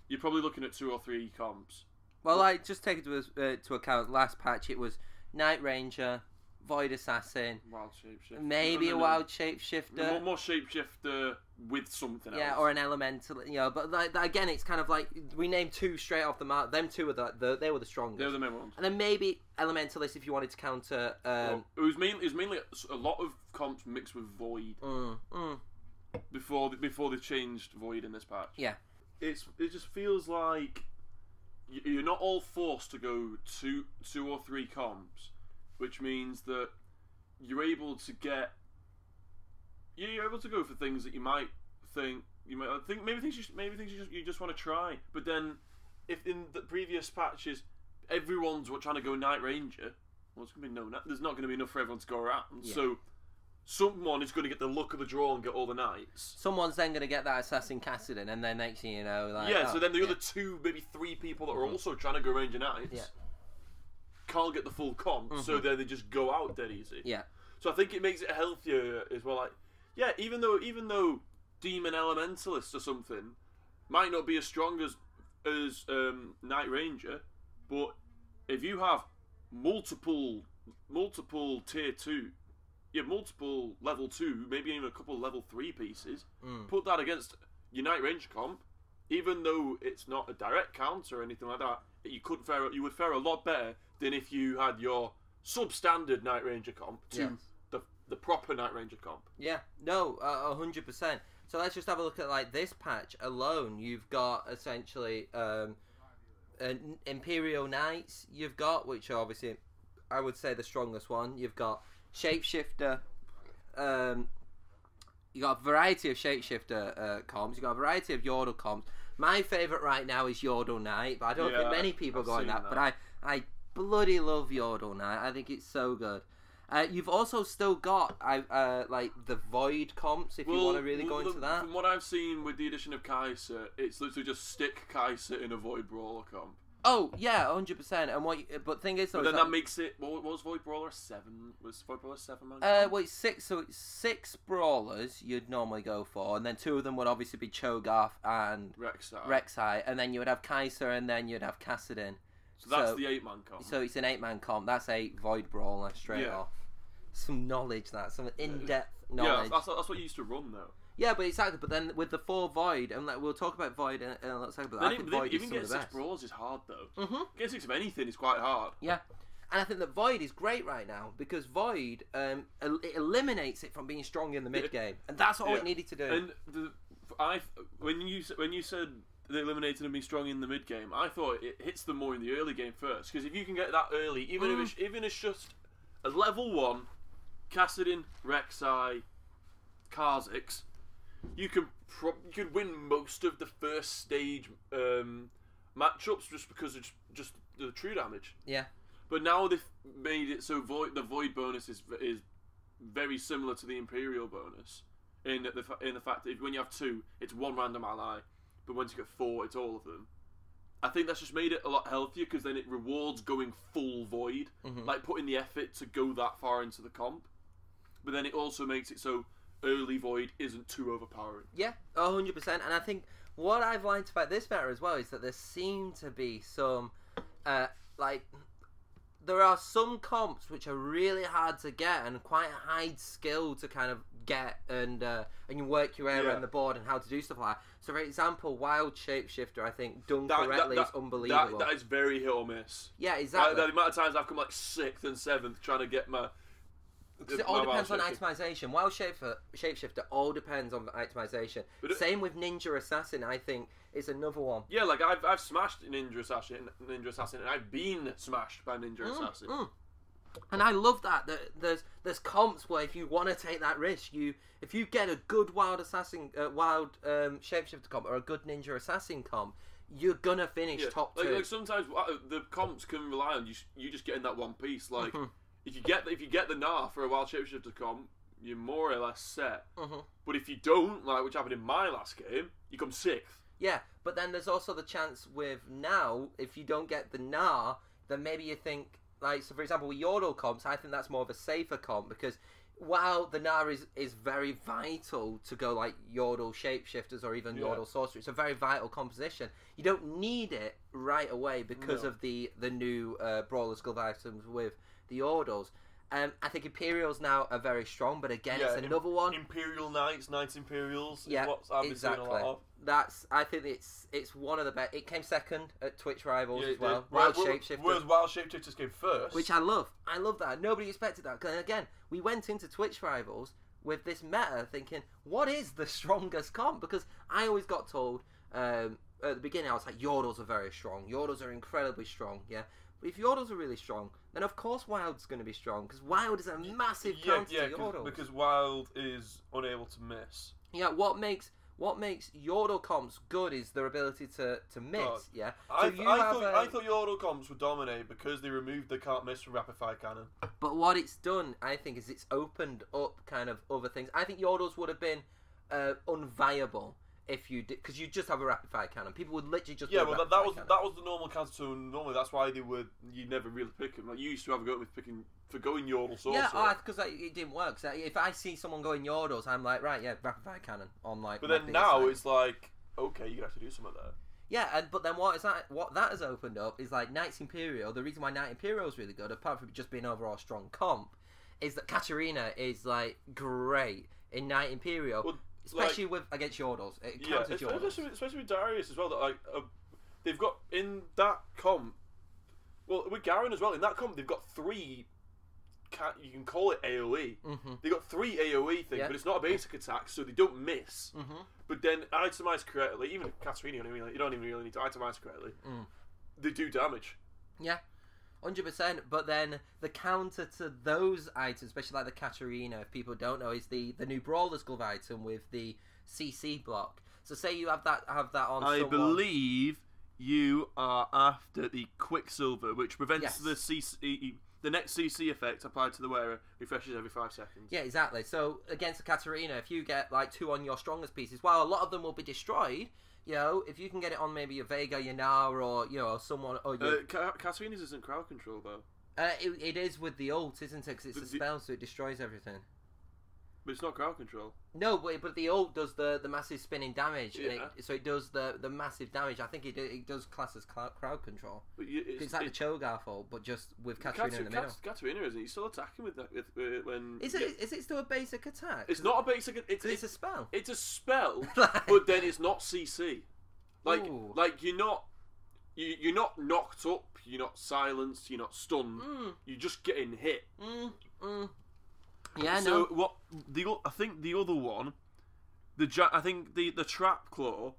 Speaker 2: you're probably looking at two or three comps.
Speaker 1: Well, I just take it to, uh, to account. Last patch, it was Knight Ranger, Void Assassin,
Speaker 2: Wild shapeshifter,
Speaker 1: maybe a wild shapeshifter.
Speaker 2: more, more shapeshifter with something else.
Speaker 1: Yeah, or an elemental, you know. But like, that- again, it's kind of like we named two straight off the mark. Them two were the, the they were the strongest.
Speaker 2: They're the main ones.
Speaker 1: and then maybe elementalist if you wanted to counter. Um,
Speaker 2: Well, it was mainly it was mainly a lot of comps mixed with Void
Speaker 1: mm, mm,
Speaker 2: before before they changed Void in this patch.
Speaker 1: yeah,
Speaker 2: it's it just feels like you're not all forced to go two two or three comps, which means that you're able to get you're able to go for things that you might think you might uh, think maybe things you, sh- maybe things you just you just want to try, but then if in the previous patches everyone's trying to go Knight Ranger, well, it's gonna be no. There's not going to be enough for everyone to go around,
Speaker 1: Yeah.
Speaker 2: so someone is going to get the luck of the draw and get all the knights.
Speaker 1: someone's then going to get that assassin Kassadin, and then next thing you know, like
Speaker 2: yeah,
Speaker 1: oh,
Speaker 2: so then the
Speaker 1: yeah.
Speaker 2: other two, maybe three people that are also trying to go Ranger Knights
Speaker 1: Yeah.
Speaker 2: can't get the full comp, so then they just go out dead easy.
Speaker 1: yeah,
Speaker 2: So I think it makes it healthier as well. Like, yeah, even though even though Demon Elementalists or something might not be as strong as as um, Knight Ranger, but if you have multiple multiple tier two, yeah, multiple level two, maybe even a couple level three pieces,
Speaker 1: Mm.
Speaker 2: put that against your Knight Ranger comp, even though it's not a direct count or anything like that, you could fare you would fare a lot better than if you had your substandard Knight Ranger comp to
Speaker 1: Yes.
Speaker 2: the the proper Knight Ranger comp.
Speaker 1: Yeah, no, uh, a hundred percent. So let's just have a look at like this patch alone. You've got essentially um, an Imperial Knights. You've got which are obviously, I would say the strongest one. You've got Shapeshifter. Um, you got a variety of Shapeshifter uh, comps. You got a variety of Yordle comps. My favorite right now is Yordle Knight, but I don't
Speaker 2: Yeah,
Speaker 1: think many people
Speaker 2: I've
Speaker 1: go on that.
Speaker 2: that.
Speaker 1: But I, I bloody love Yordle Knight. I think it's so good. Uh, you've also still got I uh, like the Void comps if you want to really go into
Speaker 2: the-
Speaker 1: that.
Speaker 2: From what I've seen with the addition of Kai'Sa, it's literally just stick Kai'Sa in a Void Brawler comp.
Speaker 1: Oh yeah, hundred percent. And what? you- But thing is, though,
Speaker 2: But then
Speaker 1: is
Speaker 2: that
Speaker 1: that-
Speaker 2: makes it. What what was Void Brawler seven? Was Void Brawler seven man?
Speaker 1: Uh, well, six. So it's six brawlers you'd normally go for, and then two of them would obviously be Cho'Gath and
Speaker 2: Rek'Sai.
Speaker 1: Rek'Sai, and then you would have Kai'Sa, and then you'd have Kassadin.
Speaker 2: So that's
Speaker 1: so-
Speaker 2: the eight man comp.
Speaker 1: So it's an eight-man comp. That's eight Void Brawler straight
Speaker 2: Yeah.
Speaker 1: off. some knowledge, that some in-depth
Speaker 2: Yeah,
Speaker 1: knowledge.
Speaker 2: that's, that's what you used to run though.
Speaker 1: Yeah, but exactly. But then with the four void, and like, we'll talk about void, and uh, let's talk about that.
Speaker 2: Then
Speaker 1: I
Speaker 2: even,
Speaker 1: think void
Speaker 2: even
Speaker 1: is some
Speaker 2: getting
Speaker 1: the
Speaker 2: six
Speaker 1: best.
Speaker 2: brawls is hard though.
Speaker 1: Mm-hmm.
Speaker 2: Getting six of anything is quite hard.
Speaker 1: Yeah, and I think that void is great right now because void um, el- it eliminates it from being strong in the mid game, and that's all
Speaker 2: Yeah.
Speaker 1: it needed to do.
Speaker 2: And the, I when you s- when you said they eliminated and being strong in the mid game, I thought it hits them more in the early game first. Because if you can get that early, even
Speaker 1: Mm.
Speaker 2: if it's, even if it's just a level one, Kassadin, Rek'Sai, Kha'Zix, you can pro- you can win most of the first stage um, matchups just because it's just the true damage.
Speaker 1: yeah,
Speaker 2: But now they've made it so void the void bonus is is very similar to the imperial bonus in the fa- in the fact that if, when you have two, it's one random ally, but once you get four, it's all of them. I think that's just made it a lot healthier because then it rewards going full void,
Speaker 1: Mhm.
Speaker 2: like putting the effort to go that far into the comp. But then it also makes it so early void isn't too overpowering.
Speaker 1: yeah, hundred percent. And I think what I've liked about this meta as well is that there seem to be some, uh, like, there are some comps which are really hard to get and quite a high skill to kind of get and uh, and you work your way
Speaker 2: Yeah.
Speaker 1: around the board and how to do stuff like that. So for example, Wild Shapeshifter I think done
Speaker 2: That, that,
Speaker 1: correctly
Speaker 2: that,
Speaker 1: is unbelievable.
Speaker 2: that, that is very hit or miss.
Speaker 1: yeah, exactly.
Speaker 2: the amount of times I've come like sixth and seventh trying to get my.
Speaker 1: Because it all depends on itemization. Wild Shapeshifter, Shapeshifter all depends on itemization.
Speaker 2: But it-
Speaker 1: Same with Ninja Assassin, I think, is another one.
Speaker 2: Yeah, like I've, I've smashed Ninja Assassin, Ninja Assassin, and I've been smashed by Ninja Assassin.
Speaker 1: Mm. And I love that. that there's there's comps where if you want to take that risk, you if you get a good wild assassin, uh, wild um, shapeshifter comp or a good ninja assassin comp, you're gonna finish
Speaker 2: Yeah,
Speaker 1: top
Speaker 2: like,
Speaker 1: two.
Speaker 2: like sometimes uh, the comps can rely on you. You just getting that one piece. Like
Speaker 1: Mhm.
Speaker 2: If you get if you get the Gnar for a wild shapeshifter come, you're more or less set.
Speaker 1: Mhm.
Speaker 2: But if you don't, like which happened in my last game, you come sixth.
Speaker 1: Yeah, but then there's also the chance with now if you don't get the Gnar, then maybe you think like so. For example, with Yordle comps, I think that's more of a safer comp because while the Gnar is is very vital to go like Yordle shapeshifters or even
Speaker 2: Yeah.
Speaker 1: Yordle sorcery, it's a very vital composition. You don't need it right away because
Speaker 2: No.
Speaker 1: of the the new uh, Brawler's Glove items with the Yordles. Um, I think Imperials now are very strong, but again, it's
Speaker 2: im-
Speaker 1: another one.
Speaker 2: Imperial Knights, Knights Imperials.
Speaker 1: Yeah,
Speaker 2: is what I've been
Speaker 1: exactly.
Speaker 2: seeing a lot of.
Speaker 1: That's I think it's it's one of the best. It came second at Twitch Rivals
Speaker 2: Yeah,
Speaker 1: as well.
Speaker 2: did.
Speaker 1: Wild
Speaker 2: Whereas-
Speaker 1: Shapeshifter,
Speaker 2: Whereas Wild Shapeshifters came first.
Speaker 1: which I love. I love that. Nobody expected that. 'Cause again, we went into Twitch Rivals with this meta thinking, what is the *laughs* strongest comp? Because I always got told um, at the beginning, I was like, Yordles are very strong. Yordles are incredibly strong. Yeah. If Yordles are really strong, then of course Wild's going to be strong because Wild is a massive
Speaker 2: yeah,
Speaker 1: counter
Speaker 2: yeah,
Speaker 1: to Yordles.
Speaker 2: because Wild is unable to miss.
Speaker 1: Yeah, what makes what makes Yordle comps good is their ability to, to miss.
Speaker 2: God.
Speaker 1: Yeah,
Speaker 2: I,
Speaker 1: you
Speaker 2: I,
Speaker 1: have
Speaker 2: thought,
Speaker 1: a-
Speaker 2: I thought Yordle comps would dominate because they removed the can't miss from rapid fire cannon.
Speaker 1: But what it's done, I think, is it's opened up kind of other things. I think Yordles would have been uh, unviable if you did, because you just have a rapid fire cannon. People would literally just
Speaker 2: Yeah, well that, that was
Speaker 1: cannon.
Speaker 2: that was the normal counter. So normally that's why they would you never really pick them. Like you used to have a go with picking for going Yordle sorcerer.
Speaker 1: Yeah, because oh, it didn't work. So if I see someone going Yordles, I'm like, right, yeah, rapid fire cannon on like.
Speaker 2: but then now
Speaker 1: thing.
Speaker 2: it's like okay, you have to do some of that.
Speaker 1: Yeah, and but then what is that? What that has opened up is like Knights Imperial. The reason why Knight Imperial is really good, apart from just being overall strong comp, is that Katarina is like great in Knight Imperial,
Speaker 2: Well,
Speaker 1: especially with against Yordles. It
Speaker 2: Yeah,
Speaker 1: Yordles.
Speaker 2: especially, especially with Darius as well. That like uh, they've got in that comp. Well, with Garen as well in that comp, they've got three. You can call it AOE.
Speaker 1: Mm-hmm.
Speaker 2: They got three AOE things,
Speaker 1: Yeah.
Speaker 2: but it's not a basic attack, so they don't miss.
Speaker 1: Mm-hmm.
Speaker 2: But then itemized correctly, even Katarina, you don't even, you don't even really need to itemize correctly.
Speaker 1: Mm.
Speaker 2: They do damage.
Speaker 1: Yeah, hundred percent. But then the counter to those items, especially like the Katarina, if people don't know, is the the new Brawler's Glove item with the CC block. So say you have that have that on.
Speaker 2: I
Speaker 1: someone-
Speaker 2: believe you are after the Quicksilver, which prevents
Speaker 1: Yes.
Speaker 2: the CC, the next CC effect applied to the wearer refreshes every five seconds.
Speaker 1: Yeah, exactly. So against the Katarina, if you get like two on your strongest pieces, while a lot of them will be destroyed, you know, if you can get it on maybe a Veigar, your Nar, or you know, someone, or your,
Speaker 2: Uh, isn't crowd control though.
Speaker 1: uh, it, it is with the ult, isn't it? Because it's a
Speaker 2: The- the-
Speaker 1: spell, so it destroys everything.
Speaker 2: But it's not crowd control.
Speaker 1: No, but but the ult does the, the massive spinning damage, and
Speaker 2: Yeah.
Speaker 1: it, so it does the, the massive damage. I think it, it does class as clou- crowd control.
Speaker 2: But you,
Speaker 1: It's,
Speaker 2: it's,
Speaker 1: like the Cho'Gath ult, but just with Katarina in the middle.
Speaker 2: Kat- Katarina isn't. He's still attacking with that with, uh, when.
Speaker 1: Is
Speaker 2: yeah.
Speaker 1: it is it still a basic attack?
Speaker 2: It's not a basic. It's
Speaker 1: It's,
Speaker 2: it's,
Speaker 1: a spell.
Speaker 2: it's a spell, *laughs*
Speaker 1: Like-
Speaker 2: but then it's not CC. Like
Speaker 1: Ooh.
Speaker 2: like you're not you you're not knocked up. You're not silenced. You're not stunned.
Speaker 1: Mm,
Speaker 2: You're just getting hit.
Speaker 1: mm, mm. Yeah,
Speaker 2: so
Speaker 1: no.
Speaker 2: what the I think the other one, the ja- I think the the trap claw,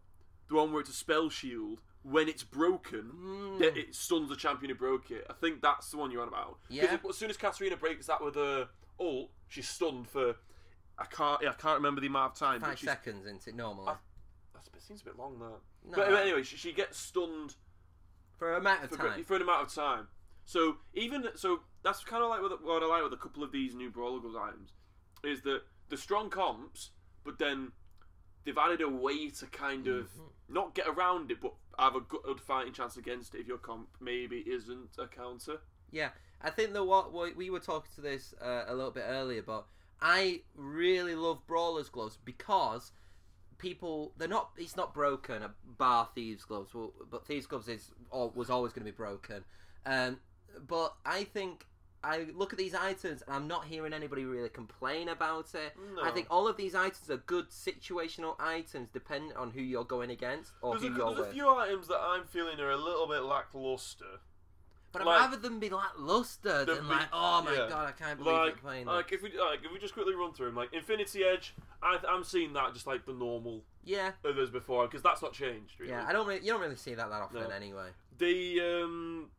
Speaker 2: the one where it's a spell shield. When it's broken,
Speaker 1: Mm.
Speaker 2: that it stuns the champion who broke it. I think that's the one you're on about.
Speaker 1: Yeah.
Speaker 2: it- as soon as Katarina breaks that with her ult, she's stunned for. I can't. Yeah, I can't remember the amount of time.
Speaker 1: Five seconds into it normally.
Speaker 2: I- That's, seems a bit long. That.
Speaker 1: No,
Speaker 2: But anyway, she, she gets stunned
Speaker 1: for a amount of
Speaker 2: for,
Speaker 1: time.
Speaker 2: for an amount of time. So even so, that's kind of like what, what I like with a couple of these new Brawler's Gloves items is that the strong comps, but then they've added a way to kind of
Speaker 1: Mm-hmm.
Speaker 2: not get around it, but have a good fighting chance against it if your comp maybe isn't a counter.
Speaker 1: Yeah, I think that what we- we were talking to this uh, a little bit earlier, but I really love Brawler's gloves because people they're not it's not broken a bar thieves gloves well, but thieves gloves is was always going to be broken um but i think i look at these items and i'm not hearing anybody really complain about it i think all of these items are good situational items depending on who you're going against or
Speaker 2: There's, a,
Speaker 1: who you're
Speaker 2: there's a few items that I'm feeling are a little bit lackluster.
Speaker 1: but i'd
Speaker 2: like-
Speaker 1: rather them be
Speaker 2: lackluster
Speaker 1: than like oh my
Speaker 2: yeah.
Speaker 1: god i can't believe
Speaker 2: Like,
Speaker 1: you're playing
Speaker 2: like
Speaker 1: this.
Speaker 2: if we like if we just quickly run through them, like Infinity Edge, I, I'm seeing that just like the normal
Speaker 1: yeah
Speaker 2: others before because that's not changed. Really.
Speaker 1: yeah i don't really you don't really see that that often
Speaker 2: No.
Speaker 1: anyway
Speaker 2: The um,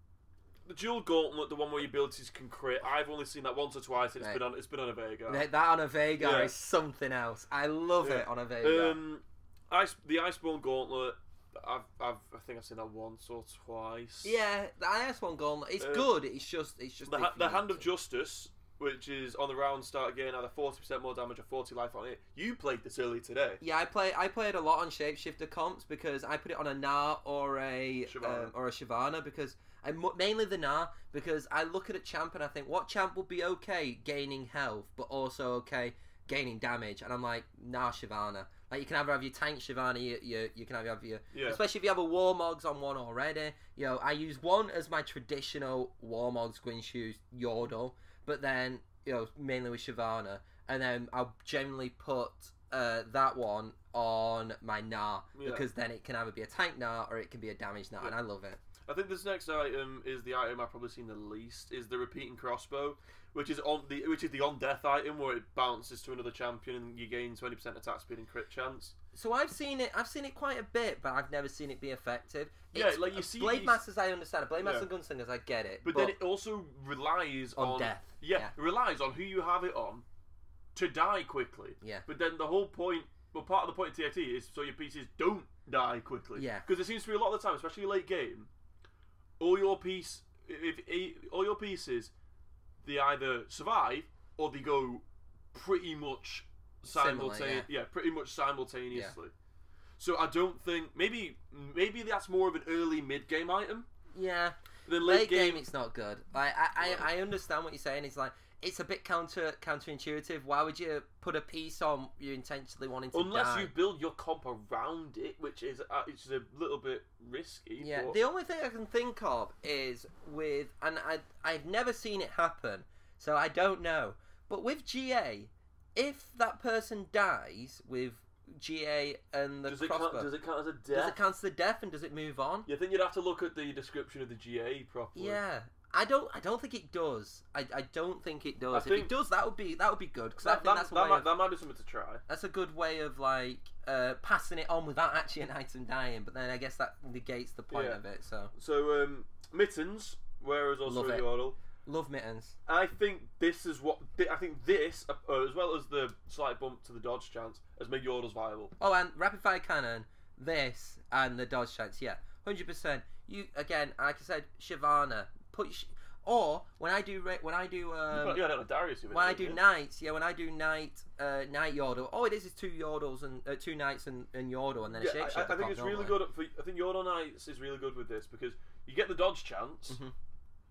Speaker 2: the dual gauntlet, the one where your abilities can crit. I've only seen that once or twice. And it's
Speaker 1: Right.
Speaker 2: been on. It's been on a Veigar.
Speaker 1: That that on a Veigar
Speaker 2: Yeah.
Speaker 1: is something else. I love
Speaker 2: Yeah.
Speaker 1: it on a Veigar.
Speaker 2: Um, ice the Iceborne gauntlet. I've, I've I think I've seen that once or twice.
Speaker 1: yeah, the one gauntlet. It's
Speaker 2: Uh,
Speaker 1: good. It's just it's just
Speaker 2: The, ha- the hand of justice, which is on the round start again, either forty percent more damage or forty life on it. You played this early today.
Speaker 1: Yeah, I play. I played a lot on shapeshifter comps because I put it on a Gnar or a
Speaker 2: Shyvana.
Speaker 1: um, or a Shyvana because I mo- mainly the Gnar because I look at a champ and I think what champ will be okay gaining health but also okay gaining damage and I'm like Gnar Shyvana. Like you can either have your tank Shyvana, you, you, you can either have your
Speaker 2: Yeah.
Speaker 1: especially if you have a Warmogs on one already. You know, I use one as my traditional Warmogs Guinsoo's Yordle, but then you know mainly with Shyvana, and then I'll generally put uh, that one on my Gnar
Speaker 2: Yeah.
Speaker 1: because then it can either be a tank Gnar or it can be a damage Gnar, and I love it.
Speaker 2: I think this next item is the item I've probably seen the least. Is the repeating crossbow, which is on the which is the on death item where it bounces to another champion and you gain twenty percent attack speed and crit chance.
Speaker 1: So I've seen it. I've seen it quite a bit, but I've never seen it be effective.
Speaker 2: Yeah,
Speaker 1: It's-
Speaker 2: like you see
Speaker 1: Blade
Speaker 2: these-
Speaker 1: Masters. I understand. Blade Masters
Speaker 2: Yeah.
Speaker 1: and Gunslingers, I get it.
Speaker 2: But, then it also relies
Speaker 1: On
Speaker 2: on,
Speaker 1: death,
Speaker 2: Yeah,
Speaker 1: yeah.
Speaker 2: it relies on who you have it on to die quickly.
Speaker 1: Yeah.
Speaker 2: But then the whole point, well, part of the point of TFT is so your pieces don't die quickly.
Speaker 1: Yeah.
Speaker 2: Because it seems to be a lot of the time, especially late game, all your piece, if, if all your pieces, they either survive or they go pretty much
Speaker 1: Similar,
Speaker 2: simultaneously.
Speaker 1: yeah.
Speaker 2: yeah, pretty much simultaneously. So I don't think maybe maybe that's more of an early mid game item
Speaker 1: yeah.
Speaker 2: The
Speaker 1: late,
Speaker 2: late,
Speaker 1: game, it's not good. Like I. I, I understand what you're saying. It's like it's a bit counter counterintuitive. Why would you put a piece on you intentionally wanting to
Speaker 2: Unless
Speaker 1: die?
Speaker 2: you build your comp around it, which is uh, is a little bit risky.
Speaker 1: Yeah,
Speaker 2: but-
Speaker 1: the only thing I can think of is with, and I I've never seen it happen, so I don't know. But with GA, if that person dies with GA and the
Speaker 2: does it
Speaker 1: crossbow,
Speaker 2: count? Does it count as a death?
Speaker 1: does it count as the death and does it move on?
Speaker 2: You think you'd have to look at the description of the GA properly.
Speaker 1: Yeah. I don't. I don't think it does. I, I don't think it does.
Speaker 2: I
Speaker 1: if
Speaker 2: think-
Speaker 1: it does, that would be that would be good because I
Speaker 2: that,
Speaker 1: think
Speaker 2: that,
Speaker 1: that's a
Speaker 2: that
Speaker 1: way
Speaker 2: might,
Speaker 1: of,
Speaker 2: that might be something to try.
Speaker 1: that's a good way of like uh, passing it on without actually an item dying. But then I guess that negates the point
Speaker 2: Yeah.
Speaker 1: of it. So
Speaker 2: So um, mittens, whereas also
Speaker 1: Love
Speaker 2: the
Speaker 1: it.
Speaker 2: Yordle.
Speaker 1: love mittens.
Speaker 2: I think this is what thi- I think this, uh, as well as the slight bump to the dodge chance, has made Yordles viable.
Speaker 1: Oh, and rapid fire cannon, this, and the dodge chance. Yeah, hundred percent. You again, like I said, Shyvana. Or when I do ra- when I do um,
Speaker 2: yeah, I don't know Darius.
Speaker 1: when I do
Speaker 2: yeah.
Speaker 1: knights, yeah, when I do knight uh, knight yordle. All it is is two yordles and uh, two knights and, and yordle, and then
Speaker 2: Yeah,
Speaker 1: a
Speaker 2: I,
Speaker 1: shapeshifter.
Speaker 2: I think it's really good. For, I think Yordle Knights is really good with this because you get the dodge chance,
Speaker 1: Mhm.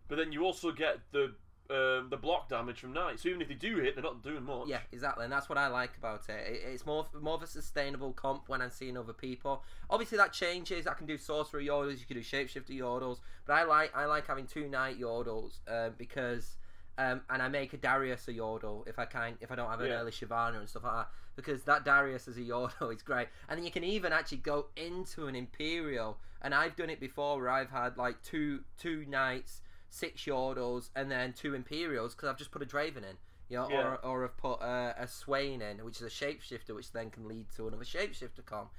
Speaker 2: but then you also get the um, the block damage from knights. So even if they do hit, they're not doing much.
Speaker 1: Yeah, exactly, and that's what I like about it. it it's more more of a sustainable comp when I'm seeing other people. Obviously, that changes. I can do sorcerer yordles, you can do shapeshifter yordles, but I like I like having two knight yordles uh, because. Um, and I make a Darius a Yordle if I can if I don't have an
Speaker 2: Yeah.
Speaker 1: early Shyvana and stuff like that because that Darius as a Yordle *laughs* is great and then you can even actually go into an Imperial and I've done it before where I've had like two two knights six Yordles and then two Imperials because I've just put a Draven in you know,
Speaker 2: Yeah.
Speaker 1: or, or I've put a, a Swain in which is a shapeshifter which then can lead to another shapeshifter comp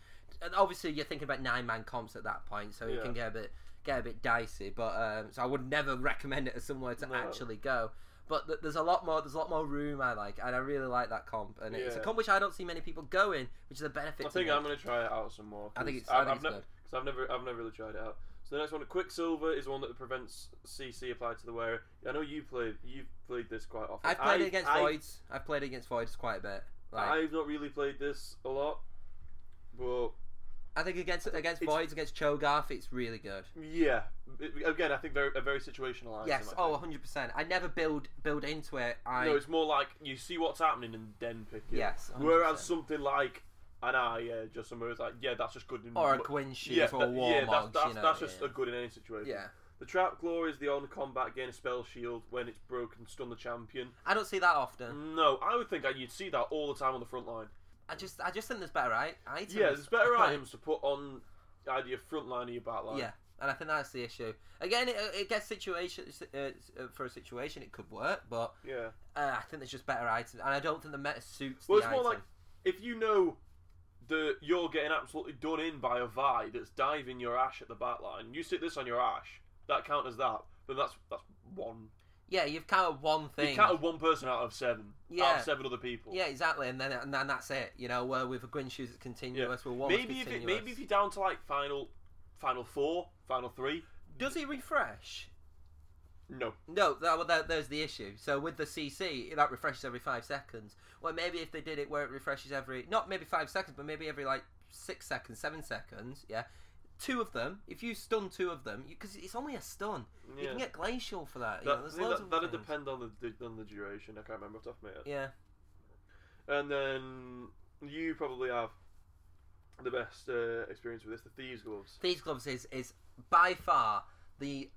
Speaker 1: and obviously you're thinking about nine man comps at that point so it can get a bit get a bit dicey but um, so I would never *laughs* recommend it as somewhere to
Speaker 2: No.
Speaker 1: actually go but th- there's a lot more. There's a lot more room I like, and I really like that comp. And it's a comp which I don't see many people going, which is a benefit.
Speaker 2: I
Speaker 1: to
Speaker 2: think. I'm gonna try it out some more.
Speaker 1: I think it's- I
Speaker 2: I've,
Speaker 1: think
Speaker 2: I've
Speaker 1: it's
Speaker 2: ne- I've never, I've never really tried it out. So the next one, Quicksilver, is one that prevents CC applied to the wearer. I know you played, you've played this quite often.
Speaker 1: I've played
Speaker 2: I-
Speaker 1: it against
Speaker 2: I-
Speaker 1: voids. I've played against voids quite a bit. Like,
Speaker 2: I've not really played this a lot, but
Speaker 1: I think against against
Speaker 2: It's-
Speaker 1: voids against Cho'Gath, it's really good.
Speaker 2: yeah. It- again, I think very, a very situational item.
Speaker 1: yes. Oh,
Speaker 2: think.
Speaker 1: 100. percent I never build build into it. I
Speaker 2: No, it's more like you see what's happening and then pick it.
Speaker 1: Yes, 100%.
Speaker 2: Whereas something like an eye, yeah, just somewhere it's like, yeah, that's just good in
Speaker 1: or a Guinsoo's
Speaker 2: yeah,
Speaker 1: or
Speaker 2: yeah, that's, that's,
Speaker 1: you know,
Speaker 2: that's just
Speaker 1: yeah.
Speaker 2: a good in any situation.
Speaker 1: yeah.
Speaker 2: The Trap Claw is the on combat gain a spell shield when it's broken, stun the champion.
Speaker 1: I don't see that often.
Speaker 2: No, I would think you'd see that all the time on the front line.
Speaker 1: I just I just think there's better right items.
Speaker 2: Yeah, there's better *laughs* items to put on either your front line or your back line.
Speaker 1: Yeah, and I think that's the issue. Again, it, it gets situation uh, uh, for a situation it could work, but
Speaker 2: Yeah.
Speaker 1: uh, I think there's just better items, and I don't think the meta suits
Speaker 2: Well, it's more
Speaker 1: item.
Speaker 2: like if you know that you're getting absolutely done in by a Vi that's diving your Ash at the back line, you stick this on your Ash, that count as that, then that's that's one.
Speaker 1: yeah, you've counted one thing.
Speaker 2: You counted one person out of seven. Out
Speaker 1: Yeah.
Speaker 2: of seven other people.
Speaker 1: Yeah, exactly, and then and then that's it. You know, where with a Guinsoo's it's continuous, with one
Speaker 2: Maybe if it, maybe if you're down to like final, final four, final three.
Speaker 1: does it refresh?
Speaker 2: No.
Speaker 1: No, that, well, that, there's the issue. So with the CC, that refreshes every five seconds. Well, maybe if they did it where it refreshes every not maybe five seconds, but maybe every like six seconds, seven seconds. Yeah, two of them. If you stun two of them, because it's only a stun, you can get glacial for that. you
Speaker 2: That,
Speaker 1: know, there's
Speaker 2: think
Speaker 1: loads
Speaker 2: that,
Speaker 1: of
Speaker 2: that'd
Speaker 1: things.
Speaker 2: depend on the on the duration. I can't remember off the top of my head.
Speaker 1: Yeah,
Speaker 2: And then you probably have the best uh, experience with this, the thieves gloves.
Speaker 1: Thieves Gloves is is by far the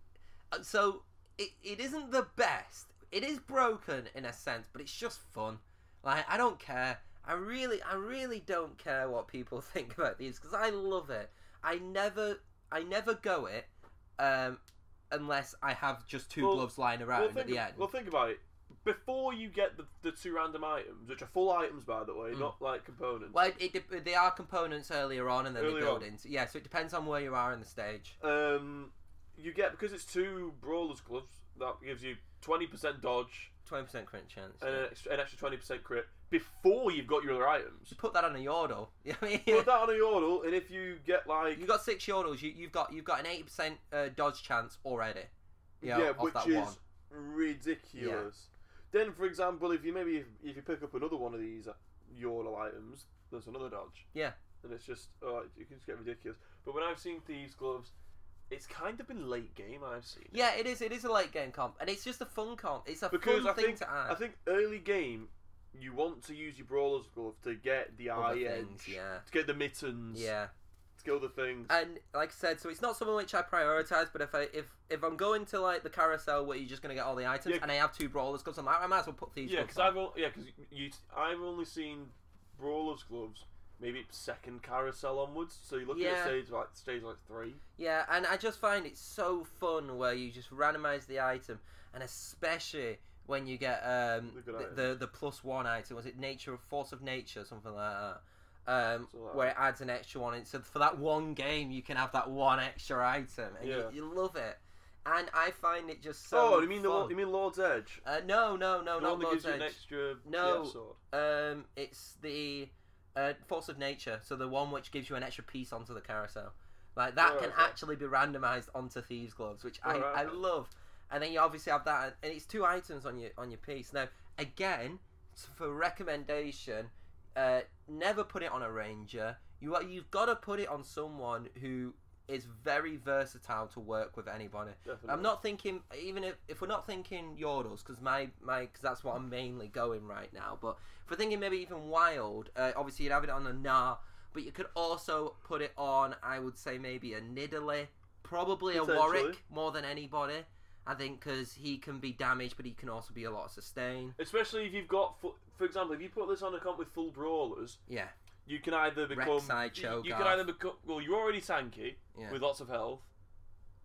Speaker 1: uh, so it, it isn't the best. It is broken in a sense, but it's just fun. Like I don't care. I really I really don't care what people *laughs* think about these because I love it. I never I never go it um, unless I have just two
Speaker 2: Well-
Speaker 1: gloves lying around
Speaker 2: well,
Speaker 1: at
Speaker 2: think,
Speaker 1: the end.
Speaker 2: well, think about it. Before you get the, the two random items, which are full items by the way,
Speaker 1: Mm.
Speaker 2: not like components.
Speaker 1: Well, it, it, they are components earlier on, and then they
Speaker 2: Earlier
Speaker 1: build
Speaker 2: on.
Speaker 1: into. Yeah, so it depends on where you are in the stage.
Speaker 2: Um, you get because it's two brawlers gloves. That gives you twenty percent dodge
Speaker 1: Twenty percent crit chance.
Speaker 2: and
Speaker 1: yeah.
Speaker 2: an extra, an extra twenty percent crit before you've got your other items.
Speaker 1: You put that on a Yordle. *laughs* You know what I mean?
Speaker 2: Put that on a yordle, and if you get like
Speaker 1: You got six Yordles. You, you've got you've got an eighty percent uh, dodge chance already. You know,
Speaker 2: yeah, which
Speaker 1: that
Speaker 2: is
Speaker 1: one.
Speaker 2: ridiculous. Then, for example, if you maybe if, if you pick up another one of these uh, yordle items, there's another dodge.
Speaker 1: Yeah.
Speaker 2: and it's just oh, you can just get ridiculous. But when I've seen thieves gloves, it's kind of been late game. I've seen it.
Speaker 1: Yeah, it is. It is a late game comp, and it's just a fun comp. It's a
Speaker 2: because
Speaker 1: fun
Speaker 2: I
Speaker 1: thing
Speaker 2: think
Speaker 1: to add.
Speaker 2: I think early game you want to use your brawler's glove to get the
Speaker 1: Other
Speaker 2: eye
Speaker 1: things,
Speaker 2: edge,
Speaker 1: yeah,
Speaker 2: to get the mittens,
Speaker 1: yeah.
Speaker 2: to get other things.
Speaker 1: And like I said, so it's not something which I prioritize. But if I if if I'm going to like the carousel where you're just gonna get all the items,
Speaker 2: Yeah.
Speaker 1: and I have two brawlers gloves, I'm like, I might as well put these.
Speaker 2: yeah,
Speaker 1: gloves
Speaker 2: because
Speaker 1: on.
Speaker 2: I've yeah, 'cause you I've only seen brawler's gloves maybe second carousel onwards. So you look
Speaker 1: Yeah.
Speaker 2: at stage like stage like three.
Speaker 1: Yeah, and I just find it so fun where you just randomize the item, and especially when you get um,
Speaker 2: The
Speaker 1: the, the the plus one item. Was it nature of force of nature, or something like that? Um,
Speaker 2: like
Speaker 1: where it adds an extra one. So for that one game, you can have that one extra item, and
Speaker 2: Yeah.
Speaker 1: you, you love it. And I find it just so.
Speaker 2: oh, you mean the
Speaker 1: fun.
Speaker 2: Lo- you mean Lord's Edge?
Speaker 1: Uh, no, no, no,
Speaker 2: the
Speaker 1: not Lord's
Speaker 2: gives you an
Speaker 1: Edge.
Speaker 2: extra
Speaker 1: No.
Speaker 2: yeah.
Speaker 1: Um, it's the uh, force of nature. So the one which gives you an extra piece onto the carousel. Like that
Speaker 2: Oh,
Speaker 1: can
Speaker 2: okay.
Speaker 1: actually be randomized onto thieves gloves, which I,
Speaker 2: Oh, right,
Speaker 1: I love. And then you obviously have that, and it's two items on your on your piece. Now, again, for recommendation, uh, never put it on a ranger. You are- you've got to put it on someone who is very versatile to work with anybody.
Speaker 2: Definitely.
Speaker 1: I'm not thinking even if, if we're not thinking Yordles because my my because that's what I'm mainly going right now. But if we're thinking maybe even Wild, uh, obviously you'd have it on a Gnar, but you could also put it on. I would say maybe a Nidalee, probably a Warwick more than anybody. I think because he can be damaged, but he can also be a lot of sustain.
Speaker 2: Especially if you've got, fu- for example, if you put this on a comp with full brawlers,
Speaker 1: Yeah,
Speaker 2: you can either become.
Speaker 1: Rek'Sai,
Speaker 2: you, can either become. Well, you're already tanky
Speaker 1: yeah.
Speaker 2: with lots of health,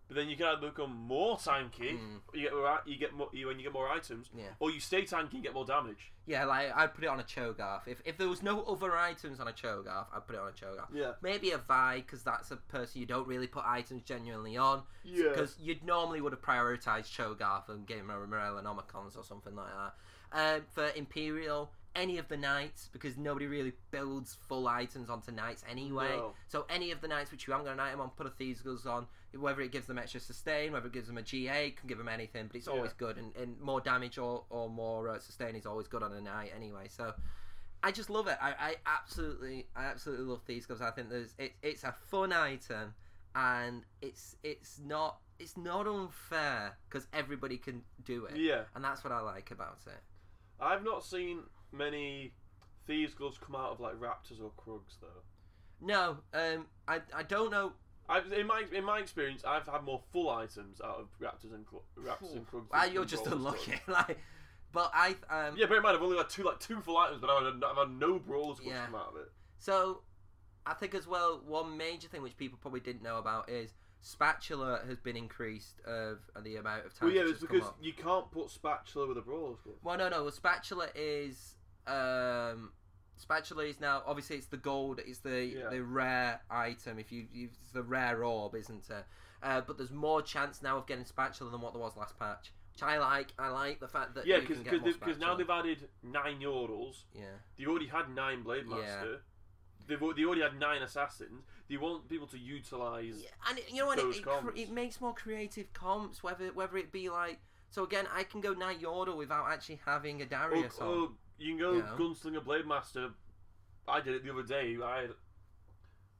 Speaker 2: but then you can either become more tanky.
Speaker 1: Mm.
Speaker 2: You get more. You get more. You when you get more items,
Speaker 1: Yeah.
Speaker 2: or you stay tanky and get more damage.
Speaker 1: Yeah, like I'd put it on a Cho'Gath. If if there was no other items on a Cho'Gath, I'd put it on a Cho'Gath.
Speaker 2: Yeah.
Speaker 1: Maybe a Vi, because that's a person you don't really put items genuinely on.
Speaker 2: Yeah.
Speaker 1: Because you'd normally would have prioritized Cho'Gath and gave him a Morellonomicons or something like that. Um, for Imperial, any of the knights, because nobody really builds full items onto knights anyway.
Speaker 2: No.
Speaker 1: So any of the knights which you haven't got an item on, put a Thieves Gloves on. Whether it gives them extra sustain, whether it gives them a GA, can give them anything, but it's always
Speaker 2: Yeah.
Speaker 1: good. And, and more damage or, or more uh, sustain is always good on a knight anyway. So I just love it. I, I absolutely, I absolutely love Thieves Gloves. I think there's it, it's a fun item, and it's it's not it's not unfair because everybody can do it,
Speaker 2: Yeah.
Speaker 1: and that's what I like about it.
Speaker 2: I've not seen many thieves gloves come out of like raptors or krugs though.
Speaker 1: No, um, I I don't know.
Speaker 2: I've, in my in my experience, I've had more full items out of raptors and raptors and krugs.
Speaker 1: Well,
Speaker 2: than-
Speaker 1: you're just
Speaker 2: brawlers,
Speaker 1: unlucky, *laughs* like. But I um.
Speaker 2: Yeah, bear in mind, I've only had two like two full items, but I've had, I've had no brawlers
Speaker 1: Yeah.
Speaker 2: come out of it.
Speaker 1: So, I think as well, one major thing which people probably didn't know about is spatula has been increased of the amount of time.
Speaker 2: Well, yeah,
Speaker 1: it's
Speaker 2: it's
Speaker 1: come
Speaker 2: because
Speaker 1: up.
Speaker 2: you can't put spatula with a brawler's glove.
Speaker 1: Well, no, no. Well, spatula is um, spatula is now obviously it's the gold. It's the
Speaker 2: Yeah.
Speaker 1: the rare item. If you, you it's the rare orb, isn't it? Uh, but there's more chance now of getting spatula than what there was last patch, which I like. I like the fact that
Speaker 2: Yeah, because because now they've added nine yordles.
Speaker 1: yeah.
Speaker 2: They already had nine blade
Speaker 1: Yeah.
Speaker 2: master. They've they already had nine assassins. They want people to utilize.
Speaker 1: Yeah, and it- you know what? It, it, cr- it makes more creative comps. Whether whether it be like so again, I can go Knight Yordle without actually having a Darius on.
Speaker 2: oh, you can go
Speaker 1: know?
Speaker 2: gunslinger blade master. I did it the other day. I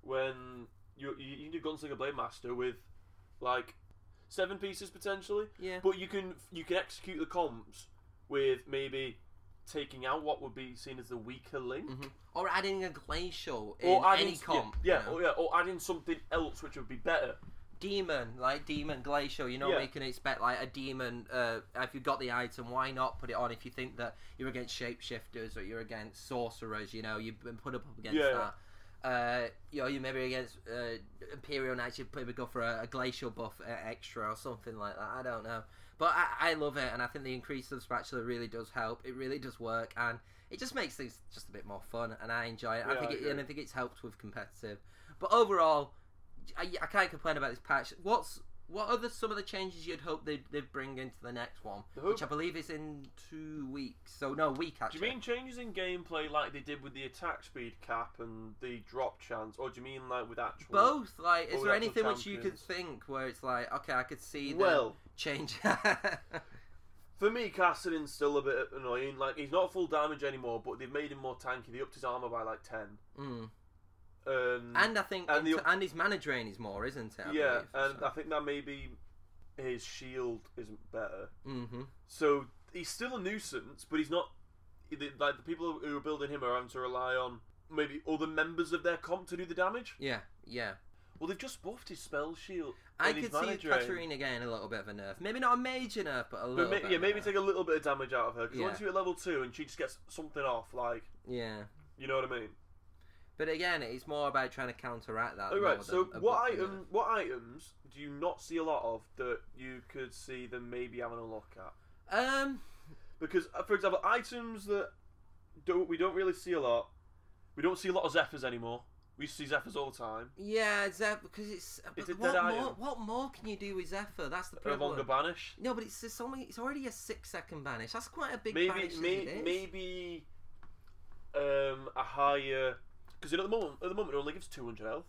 Speaker 2: when you you, you can do gunslinger blade master with like seven pieces potentially,
Speaker 1: Yeah.
Speaker 2: but you can you can execute the comps with maybe taking out what would be seen as the weaker link.
Speaker 1: hmm Or adding a glacial in
Speaker 2: Or adding
Speaker 1: any comp.
Speaker 2: yeah,
Speaker 1: you know?
Speaker 2: yeah, or, yeah, or adding something else which would be better.
Speaker 1: Demon like demon glacial you know
Speaker 2: Yeah.
Speaker 1: you can expect like a demon uh, if you've got the item why not put it on? If you think that you're against shapeshifters or you're against sorcerers you know you've been put up against
Speaker 2: Yeah.
Speaker 1: that. Uh, you know you maybe against uh, imperial knights you maybe go for a, a glacial buff uh, extra or something like that. I don't know. But I, I love it and i think the increase of the spatula really does help. It really does work and it just makes things just a bit more fun and i enjoy it. I think
Speaker 2: I
Speaker 1: it, and i think it's helped with competitive. But overall I, I can't complain about this patch. What's what are the, some of the changes you'd hope they'd, they'd bring into the next one, which I believe is in two weeks. So no, week
Speaker 2: Do you mean changes in gameplay like they did with the attack speed cap and the drop chance, or do you mean like with actual?
Speaker 1: both? Like, is there anything which you could think where it's like, okay, I could see the
Speaker 2: Well,
Speaker 1: change? *laughs*
Speaker 2: for me, Kassadin's still a bit annoying. Like he's not full damage anymore, but they've made him more tanky. They upped his armor by like ten.
Speaker 1: mm.
Speaker 2: Um,
Speaker 1: And I think,
Speaker 2: And the-
Speaker 1: and his mana drain is more, isn't it? I
Speaker 2: yeah,
Speaker 1: believe,
Speaker 2: and I think that maybe his shield isn't better.
Speaker 1: hmm
Speaker 2: So he's still a nuisance, but he's not. Like the people who are building him are having to rely on maybe other members of their comp to do the damage.
Speaker 1: Yeah, yeah.
Speaker 2: Well, they've just buffed his spell shield.
Speaker 1: I could see. Katarina getting a little bit of a nerf. Maybe not a major nerf, but a little
Speaker 2: But
Speaker 1: bit.
Speaker 2: yeah, maybe
Speaker 1: nerf.
Speaker 2: take a little bit of damage out of her because
Speaker 1: Yeah.
Speaker 2: once you're at level two and she just gets something off, like
Speaker 1: Yeah.
Speaker 2: you know what I mean.
Speaker 1: But again, it's more about trying to counteract that.
Speaker 2: Right. So
Speaker 1: than
Speaker 2: what item, what items do you not see a lot of that you could see them maybe having a look at?
Speaker 1: Um,
Speaker 2: Because, uh, for example, items that don't we don't really see a lot. We don't see a lot of Zephyrs anymore. We see Zephyrs all the time.
Speaker 1: yeah, Zephyr, because it's.
Speaker 2: It's a
Speaker 1: what
Speaker 2: dead
Speaker 1: more?
Speaker 2: item.
Speaker 1: What more can you do with Zephyr? That's the
Speaker 2: A
Speaker 1: problem.
Speaker 2: longer banish.
Speaker 1: No, but it's it's only it's already a six second banish. That's quite a big
Speaker 2: Maybe,
Speaker 1: banish. is.
Speaker 2: maybe, um, a higher. Because at the moment, at the moment, it only gives two hundred health.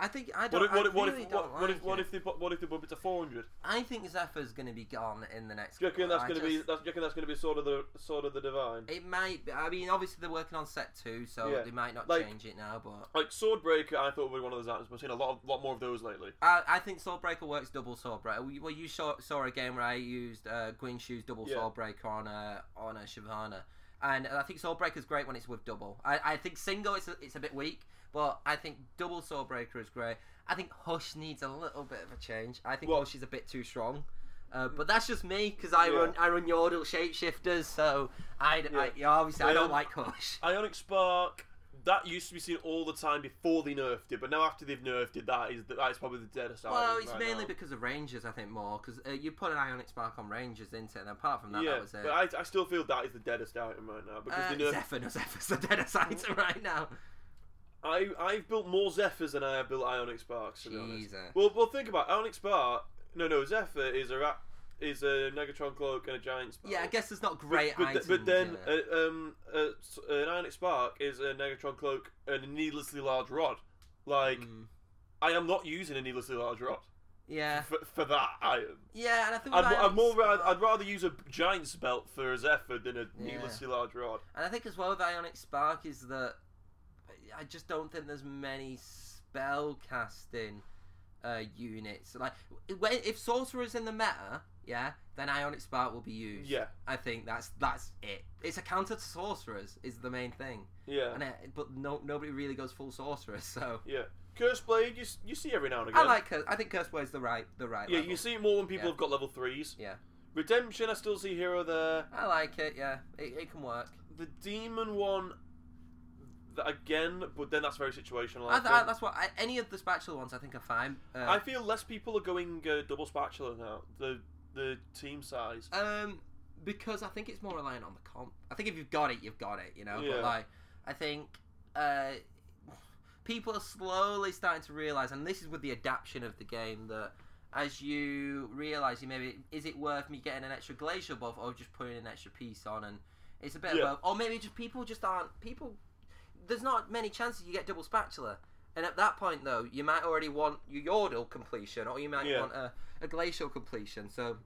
Speaker 1: I think I don't.
Speaker 2: if what
Speaker 1: I
Speaker 2: if what
Speaker 1: really
Speaker 2: if what, what if
Speaker 1: like
Speaker 2: what if they what if they bump it to four hundred?
Speaker 1: I think Zephyr's going to be gone in the next.
Speaker 2: Do you reckon that's going to be? That's, do you reckon that's going to be sort of the sort of the divine?
Speaker 1: It might. Be, I mean, obviously they're working on set two, so
Speaker 2: Yeah.
Speaker 1: they might not
Speaker 2: Like-
Speaker 1: change it now. But
Speaker 2: Like Swordbreaker, I thought would be one of those items. I've seen a lot, of, lot more of those lately.
Speaker 1: I, I think Swordbreaker works double Swordbreaker. We- Well, you saw, saw a game where I used uh, Guinsoo's double
Speaker 2: Yeah.
Speaker 1: Swordbreaker on a on a Shyvana, and I think Swordbreaker is great when it's with double. I, I think single it's a, it's a bit weak, but I think double Swordbreaker is great. I think Hush needs a little bit of a change. I think
Speaker 2: Well-
Speaker 1: Hush is a bit too strong. Uh, but that's just me because I
Speaker 2: Yeah.
Speaker 1: run I run Yordle shapeshifters, so I, I yeah, obviously I don't like Hush.
Speaker 2: Ionic Spark. That used to be seen all the time before they nerfed it, but now after they've nerfed it, that is that is probably the deadest
Speaker 1: Well, it's
Speaker 2: right
Speaker 1: mainly
Speaker 2: now.
Speaker 1: because of Rangers, I think, more because uh, you put an Ionic Spark on Rangers, didn't it? And apart from that,
Speaker 2: yeah,
Speaker 1: that was it.
Speaker 2: but I, I still feel that is the deadest item right now because
Speaker 1: Uh,
Speaker 2: they nerfed.
Speaker 1: Zephyr, no, Zephyr's *laughs* the deadest item *laughs* right now.
Speaker 2: I I've built more Zephyrs than I have built Ionic Sparks. To be honest.
Speaker 1: Jesus.
Speaker 2: Well, well, think about it. Ionic Spark. No, no, Zephyr is a ra- is a Negatron cloak and a giant spark.
Speaker 1: Yeah, I guess it's not great
Speaker 2: but,
Speaker 1: items.
Speaker 2: but then uh, um, uh, s- an Ionic Spark is a Negatron cloak and a needlessly large rod. Like
Speaker 1: Mm.
Speaker 2: I am not using a needlessly large rod
Speaker 1: yeah,
Speaker 2: for, for that item.
Speaker 1: yeah, and I think
Speaker 2: I'd, I'd more rather, I'd rather use a giant's belt for a Zephyr than a
Speaker 1: Yeah.
Speaker 2: needlessly large rod.
Speaker 1: And I think as well with Ionic Spark is that I just don't think there's many spell casting uh, units. Like when, if Sorcerer's in the meta, yeah, then Ionic Spark will be used.
Speaker 2: Yeah,
Speaker 1: I think that's that's it. It's a counter to Sorcerers is the main thing,
Speaker 2: yeah,
Speaker 1: and it, but no nobody really goes full sorceress. So
Speaker 2: yeah. Curse Blade, you, you see every now and again.
Speaker 1: I like Curse. I think Curse Blade's the right the right.
Speaker 2: Yeah,
Speaker 1: level.
Speaker 2: you see it more when people
Speaker 1: Yeah.
Speaker 2: have got level threes.
Speaker 1: Yeah.
Speaker 2: Redemption, I still see hero there.
Speaker 1: I like it. Yeah, it, it can work.
Speaker 2: The demon one, again, but then that's very situational. I
Speaker 1: I, th-
Speaker 2: think.
Speaker 1: that's what I, any of the spatula ones I think are fine. Uh,
Speaker 2: I feel less people are going uh, double spatula now. The the team size.
Speaker 1: Um, because I think it's more reliant on the comp. I think if you've got it, you've got it. You know.
Speaker 2: Yeah.
Speaker 1: But like, I think uh, people are slowly starting to realize, and this is with the adaptation of the game, that as you realize, you maybe is it worth me getting an extra glacial buff or just putting an extra piece on, and it's a bit
Speaker 2: Yeah.
Speaker 1: of both. Or maybe just people just aren't people. There's not many chances you get double spatula. And at that point, though, you might already want your Yordle completion, or you might
Speaker 2: Yeah.
Speaker 1: want a, a glacial completion. So,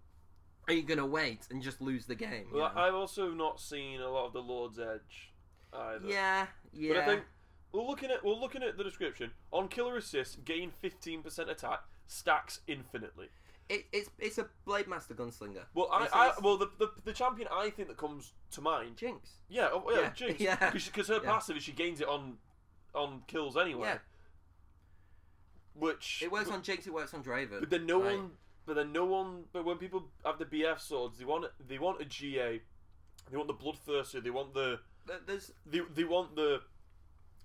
Speaker 1: are you going to wait and just lose the game?
Speaker 2: Well,
Speaker 1: know?
Speaker 2: I've also not seen a lot of the Lord's Edge either.
Speaker 1: yeah, yeah.
Speaker 2: But I think we're looking at we're looking at the description on killer assist, gain fifteen percent attack, stacks infinitely.
Speaker 1: it, it's it's a Blade Master Gunslinger.
Speaker 2: Well, I, I well the, the the champion I think that comes to mind.
Speaker 1: Jinx.
Speaker 2: Yeah, oh, yeah,
Speaker 1: Yeah,
Speaker 2: Jinx.
Speaker 1: yeah.
Speaker 2: Because her
Speaker 1: Yeah.
Speaker 2: passive is she gains it on on kills anyway.
Speaker 1: Yeah.
Speaker 2: Which
Speaker 1: It works
Speaker 2: but,
Speaker 1: on Jinx. It works on Draven.
Speaker 2: But then no
Speaker 1: Right.
Speaker 2: one. But then no one. But when people have the BF swords, they want they want a GA. They want the Bloodthirster. They want the
Speaker 1: Th- There's
Speaker 2: they, they want the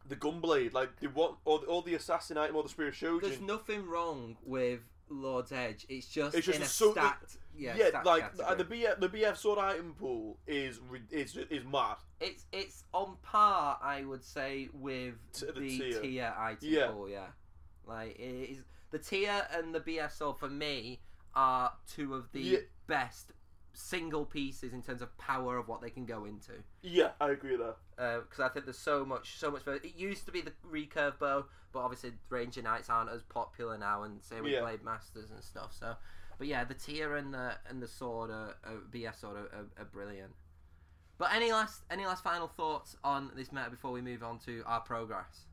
Speaker 2: the Gunblade. Like they want or, or the Assassin item or the Spear of
Speaker 1: there's nothing wrong with Lord's Edge. It's just
Speaker 2: It's just
Speaker 1: in a
Speaker 2: so-
Speaker 1: stacked. Yeah,
Speaker 2: yeah,
Speaker 1: stacked
Speaker 2: like
Speaker 1: category.
Speaker 2: the BF the BF sword item pool is is is mad.
Speaker 1: It's it's on par, I would say, with
Speaker 2: T- the
Speaker 1: the,
Speaker 2: tear.
Speaker 1: tear. item
Speaker 2: Yeah.
Speaker 1: pool. Yeah, like it is the tear and the BF sword for me are two of the
Speaker 2: Yeah.
Speaker 1: best single pieces in terms of power of what they can go into.
Speaker 2: Yeah, I agree with that.
Speaker 1: Uh, because I think there's so much, so much. It used to be the recurve bow, but obviously Ranger Knights aren't as popular now, and same with
Speaker 2: Yeah.
Speaker 1: Blade Masters and stuff. So, but yeah, the tear and the and the sword, are, are, BF sword, are, are, are brilliant. But any last any last final thoughts on this meta before we move on to our progress?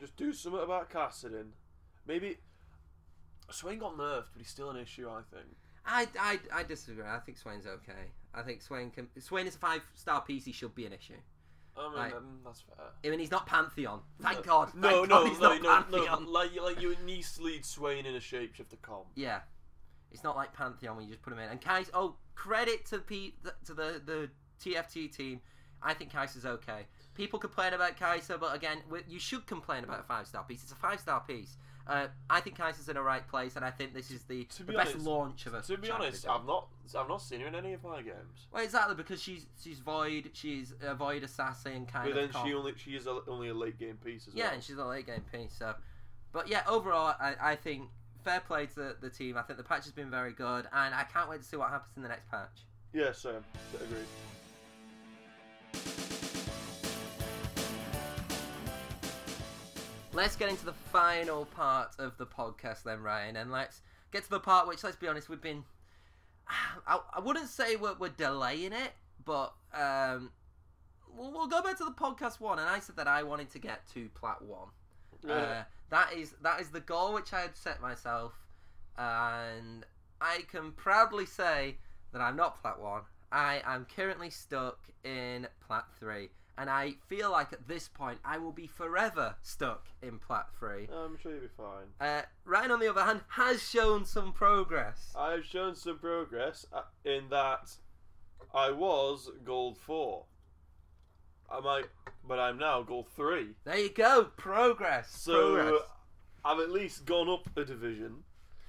Speaker 2: Just do something about Kassadin. Maybe Swain got nerfed, but he's still an issue. I think.
Speaker 1: I, I, I disagree. I think Swain's okay. I think Swain can. Swain is a five star piece. He should be an issue.
Speaker 2: I mean,
Speaker 1: Right.
Speaker 2: um, that's fair.
Speaker 1: I mean, he's not Pantheon. Thank God. Thank
Speaker 2: No,
Speaker 1: God
Speaker 2: no,
Speaker 1: he's
Speaker 2: no,
Speaker 1: not
Speaker 2: no,
Speaker 1: Pantheon.
Speaker 2: no. Like, like you need to lead Swain in a shapeshifter comp.
Speaker 1: Yeah, it's not like Pantheon where you just put him in. And Kai'Sa, oh, credit to P to the the TFT team. I think Kai'Sa's okay. People complain about Kaiser, but again, you should complain about a five star piece. It's a five star piece. Uh, I think Kai'Sa's in the right place, and I think this is the, the
Speaker 2: be
Speaker 1: best
Speaker 2: honest-
Speaker 1: launch of a.
Speaker 2: To be honest. I've not, I've not seen her in any of my games.
Speaker 1: Well, exactly because she's she's void. She's a void assassin kind of.
Speaker 2: But
Speaker 1: of.
Speaker 2: then
Speaker 1: comp.
Speaker 2: she only, she is a, only a late game piece as well.
Speaker 1: Yeah,
Speaker 2: well.
Speaker 1: and she's a late game piece. So, but yeah, overall, I, I think fair play to the, the team. I think the patch has been very good, and I can't wait to see what happens in the next patch.
Speaker 2: Yeah, same. Agreed.
Speaker 1: Let's get into the final part of the podcast then, Ryan, and let's get to the part which, let's be honest, we've been. I, I wouldn't say we're, we're delaying it, but um, we'll, we'll go back to the podcast one, and I said that I wanted to get to plat one. Uh, that is that is the goal which I had set myself, and I can proudly say that I'm not plat one. I am currently stuck in plat three, and I feel like at this point I will be forever stuck in plat three.
Speaker 2: I'm sure you'll be fine.
Speaker 1: Uh, Ryan, on the other hand, has shown some progress.
Speaker 2: I have shown some progress uh, in that I was gold four. I might, but I'm now gold three.
Speaker 1: There you go, progress.
Speaker 2: So
Speaker 1: progress.
Speaker 2: I've at least gone up a division.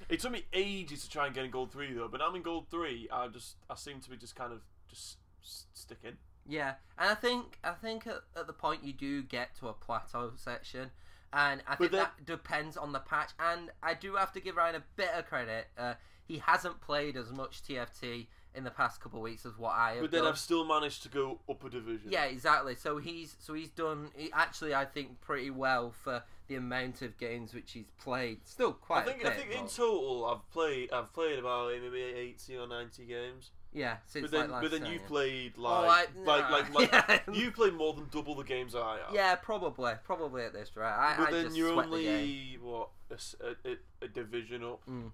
Speaker 2: It took me ages to try and get in gold three though, but now I'm in gold three. I just I seem to be just kind of just sticking.
Speaker 1: Yeah, and I think I think at, at the point you do get to a plateau section, and I think
Speaker 2: then-
Speaker 1: that depends on the patch. And I do have to give Ryan a bit of credit. Uh, he hasn't played as much TFT in the past couple of weeks as what I have.
Speaker 2: But then
Speaker 1: done.
Speaker 2: I've still managed to go up a division.
Speaker 1: Yeah, exactly. So he's so he's done he, actually I think pretty well for the amount of games which he's played. Still
Speaker 2: I
Speaker 1: quite.
Speaker 2: think
Speaker 1: a bit,
Speaker 2: I think in total I've played I've played about maybe eighty or ninety games.
Speaker 1: Yeah. Since
Speaker 2: But then
Speaker 1: like
Speaker 2: but then you've played
Speaker 1: Oh,
Speaker 2: like
Speaker 1: I-
Speaker 2: like
Speaker 1: nah.
Speaker 2: like, like *laughs*
Speaker 1: Yeah.
Speaker 2: you played more than double the games I have.
Speaker 1: Yeah, probably, probably at this right. I,
Speaker 2: But
Speaker 1: I
Speaker 2: then
Speaker 1: just
Speaker 2: you're
Speaker 1: sweat the game.
Speaker 2: only what a, a- a- division up. Mm.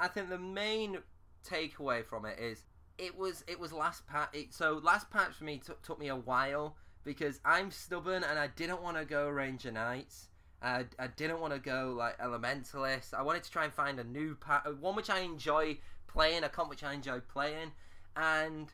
Speaker 1: I think the main takeaway from it is it was it was last patch. It, so last patch for me took took me a while because I'm stubborn and I didn't want to go Ranger Knights. I, I didn't want to go like Elementalist. I wanted to try and find a new patch, one which I enjoy playing, a comp which I enjoy playing, and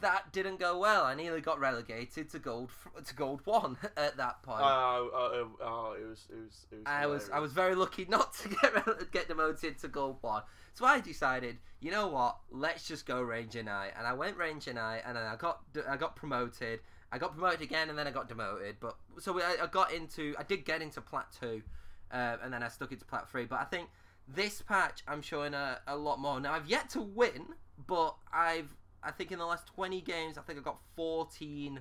Speaker 1: that didn't go well. I nearly got relegated to gold to gold one *laughs* at that point.
Speaker 2: Oh, oh, oh, it was it was it was.
Speaker 1: I was I was very lucky *laughs* not to get get demoted to gold one. So I decided, you know what? Let's just go Ranger Knight, and I went Ranger Knight, and then I got I got promoted. I got promoted again, and then I got demoted. But so I, I got into I did get into plat two, uh, and then I stuck into plat three. But I think this patch I'm showing a, a lot more. Now I've yet to win, but I've I think in the last 20 games I think I've got 14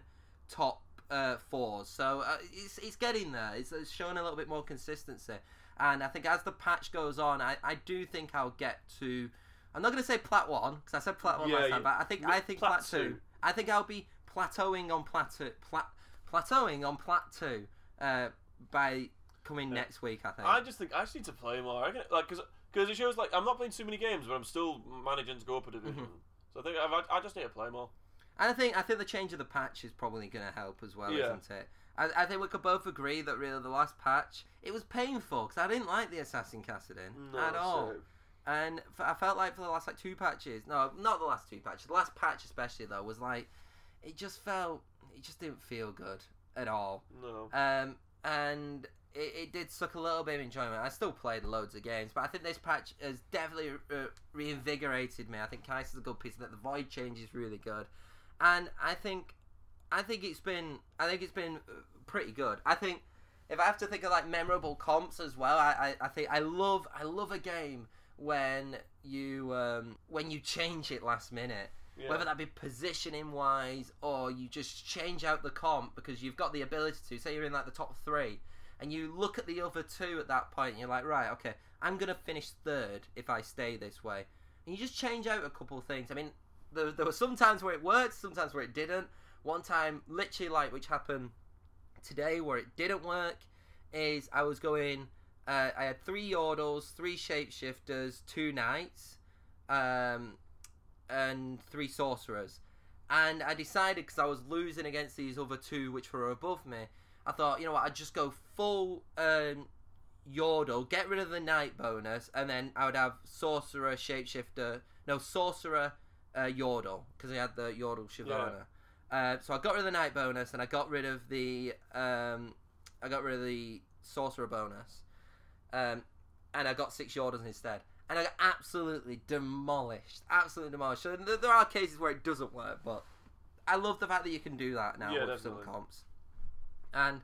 Speaker 1: top uh, fours. So uh, it's it's getting there. It's, it's showing a little bit more consistency. And I think as the patch goes on, I, I do think I'll get to. I'm not going to say plat one because I said plat one
Speaker 2: Yeah,
Speaker 1: last time, but I think I think
Speaker 2: plat
Speaker 1: plat, two.
Speaker 2: two.
Speaker 1: I think I'll be plateauing on plateau plat, plateauing on plat two uh, by coming next week. I think.
Speaker 2: I just think I just need to play more. I reckon, like because because it shows like I'm not playing too many games, but I'm still managing to go up a division.
Speaker 1: Mm-hmm.
Speaker 2: So I think I've, I just need to play more.
Speaker 1: And I think I think the change of the patch is probably going to help as well,
Speaker 2: Yeah.
Speaker 1: isn't it? I, I think we could both agree that really the last patch it was painful because I didn't like the assassin Kassadin
Speaker 2: No,
Speaker 1: at all,
Speaker 2: so-
Speaker 1: and f- I felt like for the last like two patches, no, not the last two patches, the last patch especially though was like it just felt it just didn't feel good at all.
Speaker 2: No.
Speaker 1: Um, and it, it did suck a little bit of enjoyment. I still played loads of games, but I think this patch has definitely uh, reinvigorated me. I think Kai'Sa is a good piece, that the void change is really good, and I think, I think it's been, I think it's been uh, pretty good. I think if I have to think of like memorable comps as well, I, I, I think I love, I love a game when you, um, when you change it last minute
Speaker 2: Yeah.
Speaker 1: whether that be positioning wise or you just change out the comp because you've got the ability to. Say you're in like the top three, and you look at the other two at that point, and you're like, right, okay, I'm gonna finish third if I stay this way, and you just change out a couple of things. I mean, there, there were some times where it worked, sometimes where it didn't. One time, literally like which happened today, where it didn't work, is I was going. Uh, I had three Yordles, three shapeshifters, two knights. Um, and three sorcerers. And I decided because I was losing against these other two, which were above me, I thought, you know what, I'd just go full um, Yordle, get rid of the knight bonus, and then I would have sorcerer, shapeshifter, no sorcerer, uh, Yordle because I had the Yordle Shyvana. Uh, so I got rid of the knight bonus, and I got rid of the um, I got rid of the sorcerer bonus, um, and I got six Yordles instead and I got absolutely demolished. Absolutely demolished. So th- there are cases where it doesn't work, but I love the fact that you can do that now
Speaker 2: Yeah,
Speaker 1: with some comps. And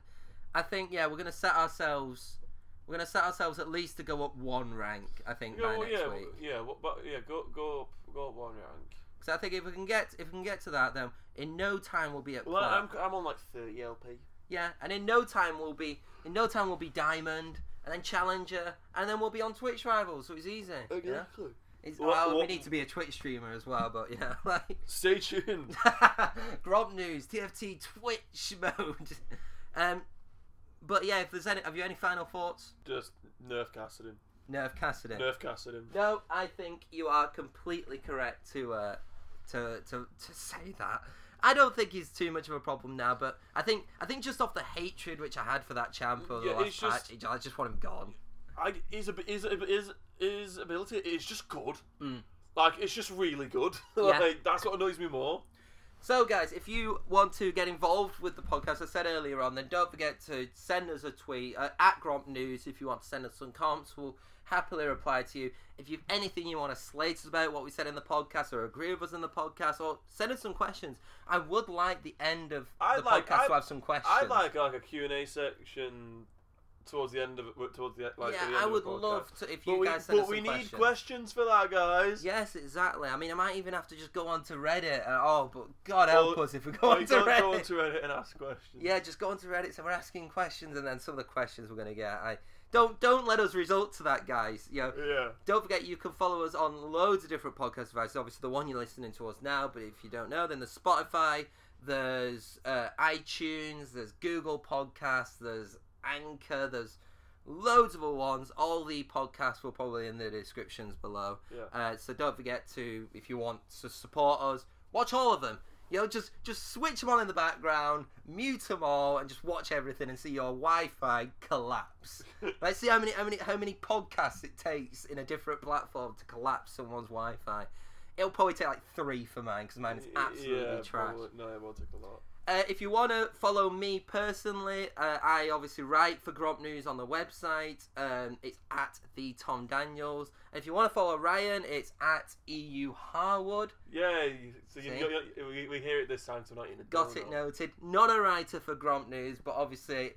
Speaker 1: I think yeah, we're gonna set ourselves. We're gonna set ourselves at least to go up one rank. I think
Speaker 2: Yeah,
Speaker 1: by
Speaker 2: well,
Speaker 1: next
Speaker 2: yeah,
Speaker 1: week.
Speaker 2: yeah, well, but yeah, go go up, go up one rank.
Speaker 1: Because I think if we can get if we can get to that, then in no time we'll be at.
Speaker 2: Well. I'm I'm on like thirty LP.
Speaker 1: Yeah, and in no time we'll be in no time we'll be Diamond and then Challenger and then we'll be on Twitch Rivals, so it's easy. you know?
Speaker 2: Exactly.
Speaker 1: It's,
Speaker 2: What-
Speaker 1: well, we need to be a Twitch streamer as well, but yeah, *laughs* like *laughs*
Speaker 2: Stay tuned. *laughs*
Speaker 1: Gromp News, TFT Twitch mode. Um, but yeah, if there's any, have you any final thoughts?
Speaker 2: Just nerf Kassadin.
Speaker 1: Nerve Kassadin.
Speaker 2: Nerf Kassadin.
Speaker 1: No, I think you are completely correct to uh, to to to say that. I don't think he's too much of a problem now, but I think I think just off the hatred which I had for that champ over
Speaker 2: Yeah,
Speaker 1: the last
Speaker 2: just-
Speaker 1: patch, I just want him gone.
Speaker 2: I his ab- his his his ability is just good.
Speaker 1: Mm.
Speaker 2: Like it's just really good. *laughs*
Speaker 1: Yeah.
Speaker 2: like that's what annoys me more.
Speaker 1: So, guys, if you want to get involved with the podcast, I said earlier on, then don't forget to send us a tweet uh, at Gromp News if you want to send us some comps. We'll happily reply to you. If you've anything you want to slate us about what we said in the podcast or agree with us in the podcast or send us some questions, I would like the end of
Speaker 2: I
Speaker 1: the
Speaker 2: like-
Speaker 1: podcast
Speaker 2: I-
Speaker 1: to have some questions.
Speaker 2: I'd like like a Q and A section towards the end of it. Towards the like. at the
Speaker 1: yeah,
Speaker 2: end
Speaker 1: I would love to if you
Speaker 2: But we,
Speaker 1: guys send
Speaker 2: but we need
Speaker 1: questions.
Speaker 2: questions for that, guys.
Speaker 1: Yes, exactly. I mean, I might even have to just go on to Reddit. And, oh, but God help us if we go on to Reddit.
Speaker 2: go onto Reddit and ask questions.
Speaker 1: Yeah, just go onto Reddit. So we're asking questions, and then some of the questions we're gonna get. I don't don't let us result to that, guys. You know,
Speaker 2: Yeah.
Speaker 1: don't forget you can follow us on loads of different podcast devices. Obviously, the one you're listening to us now, but if you don't know, then the Spotify, there's uh, iTunes, there's Google Podcasts, there's Anchor, there's loads of other ones. All the podcasts will probably in the descriptions below.
Speaker 2: Yeah.
Speaker 1: Uh, so don't forget to, if you want to support us, watch all of them. You know, just just switch them on in the background, mute them all, and just watch everything and see your Wi-Fi collapse. *laughs* Let's see how many how many how many podcasts it takes in a different platform to collapse someone's Wi-Fi. It'll probably take like three for mine because mine is absolutely
Speaker 2: yeah,
Speaker 1: trash.
Speaker 2: probably- No, it will take a lot.
Speaker 1: Uh, if you want to follow me personally, uh, I obviously write for Gromp News on the website. Um, it's at the Tom Daniels. And if you want to follow Ryan, it's at EU Harwood.
Speaker 2: Yeah, so you, you, you, we, we hear it this time, so not eating a
Speaker 1: Got it noted. Not a writer for Gromp News, but obviously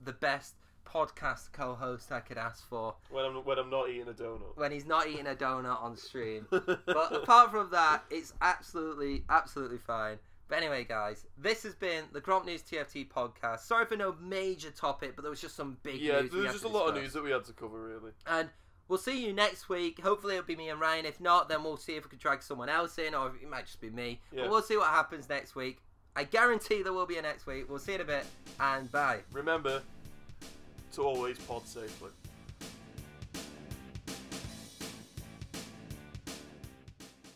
Speaker 1: the best podcast co-host I could ask for
Speaker 2: When I'm when I'm not eating a donut.
Speaker 1: when he's not eating a donut on stream. *laughs* but apart from that, it's absolutely, absolutely fine. But anyway, guys, this has been the Gromp News TFT podcast. Sorry for no major topic, but there was just some big
Speaker 2: yeah,
Speaker 1: news. we
Speaker 2: there's just a lot of news that we had to cover, really.
Speaker 1: And we'll see you next week. Hopefully, it'll be me and Ryan. If not, then we'll see if we can drag someone else in, or it might just be me.
Speaker 2: Yeah.
Speaker 1: But we'll see what happens next week. I guarantee there will be a next week. We'll see you in a bit, and bye.
Speaker 2: Remember to always pod safely.